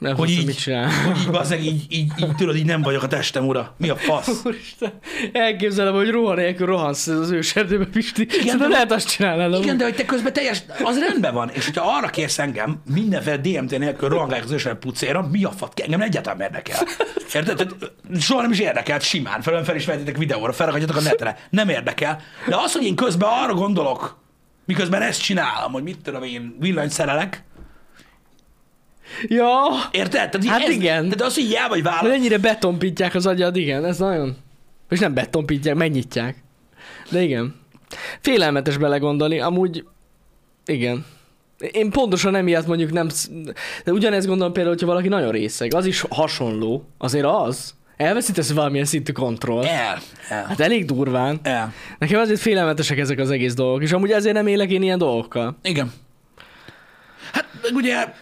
Nem Hogy így, mit csinál. hogy így bazzeg, így, így, így, tudod, így nem vagyok a testem ura. Mi a fasz? Úristen, elképzelem, hogy rohan nélkül rohansz az őserdőbe, Pisti. Igen, de- de lehet azt csinálnod. Igen, de hogy te közben teljes, az rendben van. És hogyha arra kérsz engem, mindenféle DMT nélkül rohangálják az ősre pucéra, mi a fat? Engem egyáltalán érdekel. Érted? Tehát soha nem is érdekelt simán. Felön fel is vehetitek videóra, felrakadjatok a netre. Nem érdekel. De az, hogy én közben arra gondolok, miközben ezt csinálom, hogy mit tudom én, villanyt szerelek, Ja, érted? Tehát Hát ez, igen. Tehát az, hogy jel vagy de válasz. ennyire betonpítják az agyad, igen, ez nagyon... És nem betonpítják, megnyitják. De igen. Félelmetes belegondolni, amúgy... Igen. Én pontosan emiatt mondjuk nem... De ugyanezt gondolom például, hogyha valaki nagyon részeg, az is hasonló. Azért az. Elveszítesz valamilyen szintű kontroll. El. El. Hát elég durván. El. Nekem azért félelmetesek ezek az egész dolgok, és amúgy ezért nem élek én ilyen dolgokkal. Igen. Hát ugye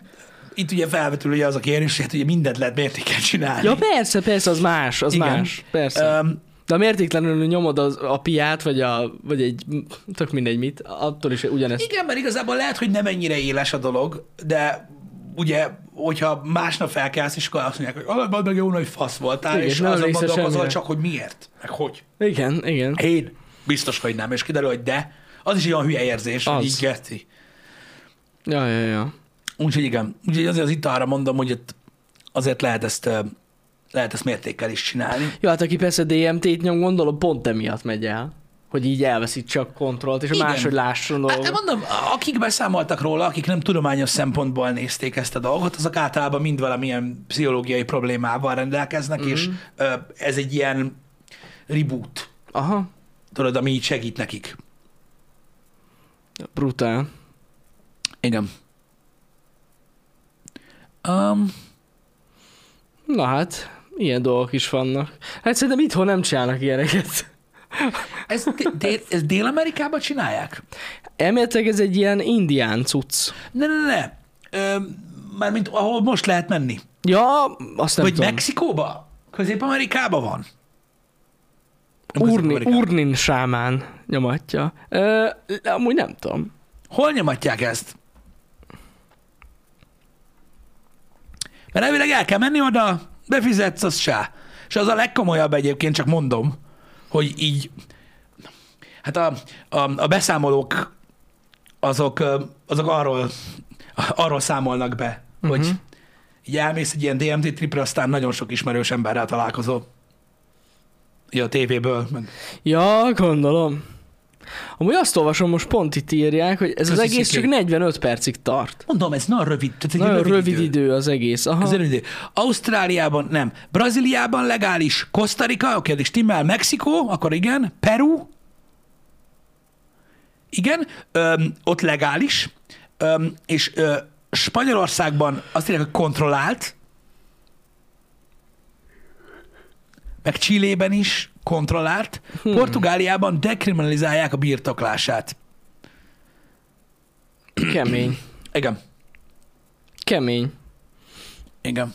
itt ugye felvetül ugye az a kérdés, hogy hát ugye mindent lehet mértékkel csinálni. Ja persze, persze, az más, az Igen. más. Persze. Um, De a mértéklenül nyomod az, a piát, vagy, a, vagy egy, tök mindegy mit, attól is ugyanezt. igen, mert igazából lehet, hogy nem ennyire éles a dolog, de ugye, hogyha másnap felkelsz, és akkor azt mondják, hogy alapban meg jó nagy fasz voltál, Igen, és nem azon gondolkozol csak, hogy miért, meg hogy. Igen, igen. Én biztos, hogy nem, és kiderül, hogy de. Az is egy olyan hülye érzés, hogy Az. így geci. Ja, ja, ja. Úgyhogy igen, úgyhogy azért az itt arra mondom, hogy azért lehet ezt, lehet ezt mértékkel is csinálni. Jó, hát aki persze DMT-t nyom, gondolom pont emiatt megy el. Hogy így elveszítse a kontrollt, és Igen. máshogy lásson Hát dolgokat. mondom, akik beszámoltak róla, akik nem tudományos szempontból nézték ezt a dolgot, azok általában mind valamilyen pszichológiai problémával rendelkeznek, mm-hmm. és ö, ez egy ilyen reboot Aha, Tudod, ami így segít nekik. brutál. Igen. Um, Na hát, ilyen dolgok is vannak. Hát szerintem itthon nem csinálnak ilyeneket. ez, dél, ez Dél-Amerikában csinálják? Elméletileg ez egy ilyen indián cucc. Ne, ne, ne. Ö, mármint ahol most lehet menni. Ja, azt nem Vagy tudom. Mexikóba? Közép-Amerikában van? Urni. Urnin sámán nyomatja. Ö, amúgy nem tudom. Hol nyomatják ezt? Mert elvileg el kell menni oda, befizetsz, az se. És az a legkomolyabb egyébként, csak mondom, hogy így, hát a, a, a beszámolók azok, azok arról, arról számolnak be, uh-huh. hogy így elmész egy ilyen DMT tripre, aztán nagyon sok ismerős emberrel találkozol. Így a tévéből, meg Ja, gondolom. Amúgy azt olvasom, most pont itt írják, hogy ez az Köszi, egész Szikli. csak 45 percig tart. Mondom, ez nagyon rövid. Tehát egy Nagyon rövid, rövid idő. idő az egész. Aha. Ez rövid idő. Ausztráliában nem. Brazíliában legális. Costa Rica, oké, okay, stimmel. Mexikó, akkor igen. Peru, igen, öm, ott legális. Öm, és ö, Spanyolországban azt írják, hogy kontrollált. Meg Csillében is kontrollált. Hmm. Portugáliában dekriminalizálják a birtoklását. Kemény. Igen. Kemény. Igen.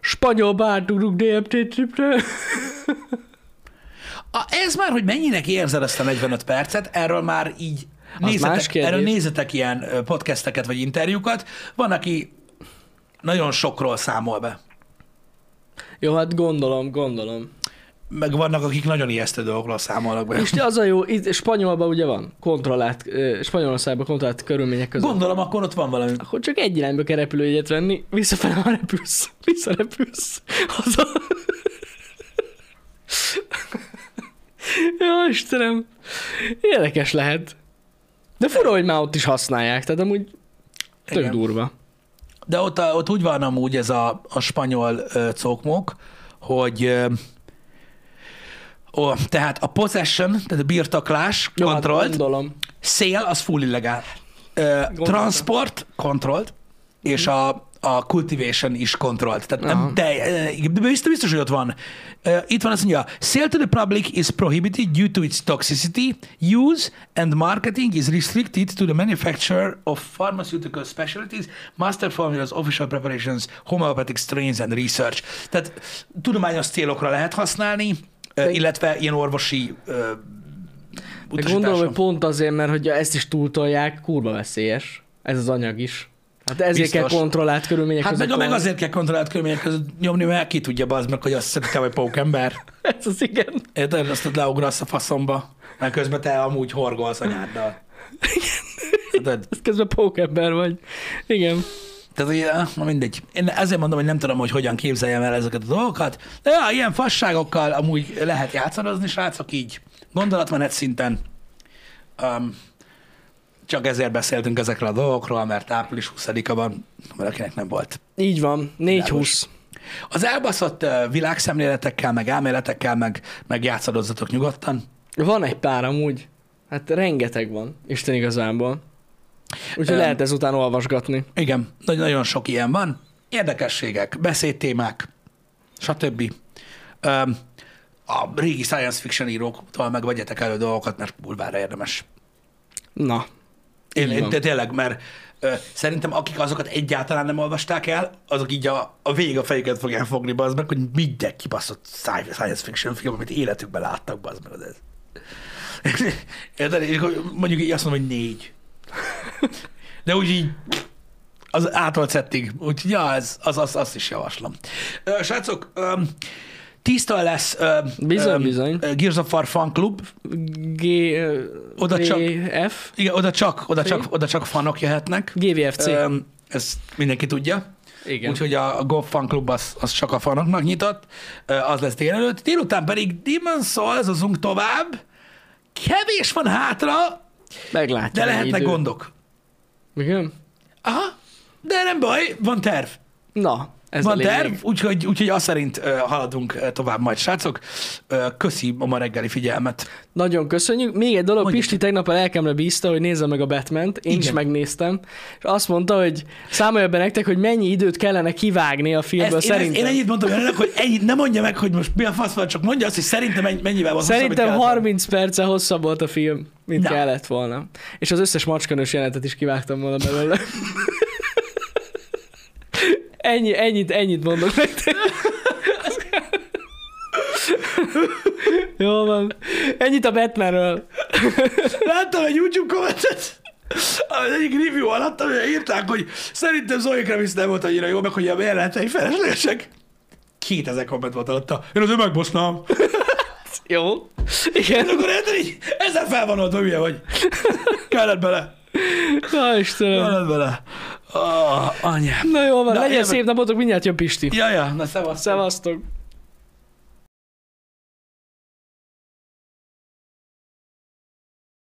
Spanyol bár tudunk DMT tripre. A, ez már, hogy mennyinek érzed ezt a 45 percet, erről már így nézzetek, kérdés. erről nézzetek ilyen podcasteket vagy interjúkat. Van, aki nagyon sokról számol be. Jó, hát gondolom, gondolom. Meg vannak, akik nagyon ijesztő dolgokról számolnak be. És az a jó, itt Spanyolban ugye van kontrollált, Spanyolországban kontrollált körülmények között. Gondolom, akkor ott van valami. Akkor csak egy irányba kell repülőjegyet venni, visszafele ha repülsz, visszarepülsz. Haza. Jó, Istenem. Érdekes lehet. De fura, hogy már ott is használják, tehát amúgy tök Igen. durva. De ott, ott úgy van amúgy ez a, a spanyol ö, cokmok, hogy ö, ó, tehát a possession, tehát a birtoklás, Jó, hát kontrollt, gondolom. Szél, az full illegál. Ö, transport, kontrollt, és a, a cultivation is kontrollt. Tehát nem, de, biztos, biztos, hogy ott van. Ö, Itt van azt mondja, sale to the public is prohibited due to its toxicity. Use and marketing is restricted to the manufacturer of pharmaceutical specialties, master formulas, official preparations, homeopathic strains and research. Tehát tudományos célokra lehet használni, De- illetve ilyen orvosi ö, gondolom, hogy pont azért, mert hogyha ezt is túltolják, kurva veszélyes. Ez az anyag is. Hát ezért Biztos. kell kontrollált körülmények Hát között meg, meg van. azért kell kontrollált körülmények között nyomni, mert ki tudja bazd meg, hogy azt szerintem egy pókember. Ez az igen. Érted? Azt ott leugrasz a faszomba, mert közben te amúgy horgolsz anyáddal. Érted? Ez közben pókember vagy. Igen. Tehát, hogy, eh, na mindegy. Én ezért mondom, hogy nem tudom, hogy hogyan képzeljem el ezeket a dolgokat. De ja, ilyen fasságokkal amúgy lehet játszadozni, srácok, így gondolatmenet szinten. Um, csak ezért beszéltünk ezekről a dolgokról, mert április 20-a van, valakinek nem volt. Így van. 4-20. Az elbaszott uh, világszemléletekkel, meg elméletekkel, meg, meg játszadozzatok nyugodtan. Van egy pár amúgy. Hát rengeteg van, Isten igazából. Úgyhogy Öm. lehet ezután olvasgatni. Igen, nagyon, nagyon sok ilyen van. Érdekességek, beszédtémák, stb. Um, a régi science fiction íróktól meg vegyetek elő dolgokat, mert bulvára érdemes. Na. Én, én de tényleg, mert ö, szerintem akik azokat egyáltalán nem olvasták el, azok így a, a vég a fejüket fogják fogni, bazd meg, hogy minden kibaszott sci- science fiction film, amit életükben láttak, bazd meg, az ez. Érted? Mondjuk így azt mondom, hogy négy. De úgy így az átolt szettig. Úgyhogy ja, ez, az, az, azt is javaslom. Ö, srácok, ö, tíztől lesz ö, Bizony, ö, bizony. Gears of War fan klub. G... Oda csak- F? Igen, oda csak, oda csak, oda csak fanok jöhetnek. GVFC. Ö, ezt mindenki tudja. Igen. Úgyhogy a, a Golf Fan Club az, az csak a fanoknak nyitott, az lesz délelőtt. Délután pedig Demon's Souls azunk tovább. Kevés van hátra, Meglátjuk. de lehetnek idő. gondok. Igen? Aha, de nem baj, van terv. Na, Ez Van terv, úgyhogy, úgyhogy azt szerint haladunk tovább majd, srácok. Ö, Köszi a ma reggeli figyelmet. Nagyon köszönjük. Még egy dolog, Mondjuk. Pisti tegnap a lelkemre bízta, hogy nézzem meg a batman Én Igen. is megnéztem. És azt mondta, hogy számolja be nektek, hogy mennyi időt kellene kivágni a filmből Ezt, én, ezt, szerintem. én ennyit mondtam önnek, hogy ennyit, ne mondja meg, hogy most mi a fasz van, csak mondja azt, hogy szerintem mennyi- mennyivel van hosszabb, Szerintem kellett 30 perce hosszabb volt a film, mint Na. kellett volna. És az összes macskanős jelenetet is kivágtam volna belőle. Ennyi, ennyit, ennyit mondok nektek. Jó van. Ennyit a Batmanről. Láttam egy YouTube kommentet, az egyik review alatt, amire írták, hogy szerintem Zoe Kravitz nem volt annyira jó, meg hogy a jelenetei feleslegesek. 2000 komment volt alatta. Én azért megbosznám. Jó. Igen. És akkor így, ezzel fel van oldva, hülye vagy. Kellett bele. Na Istenem. Kellett bele. Oh, anyám. Na jó van, Na, legyen élve- szép napotok, mindjárt jön Pisti. Ja, ja, na szevasz. Szevasztok.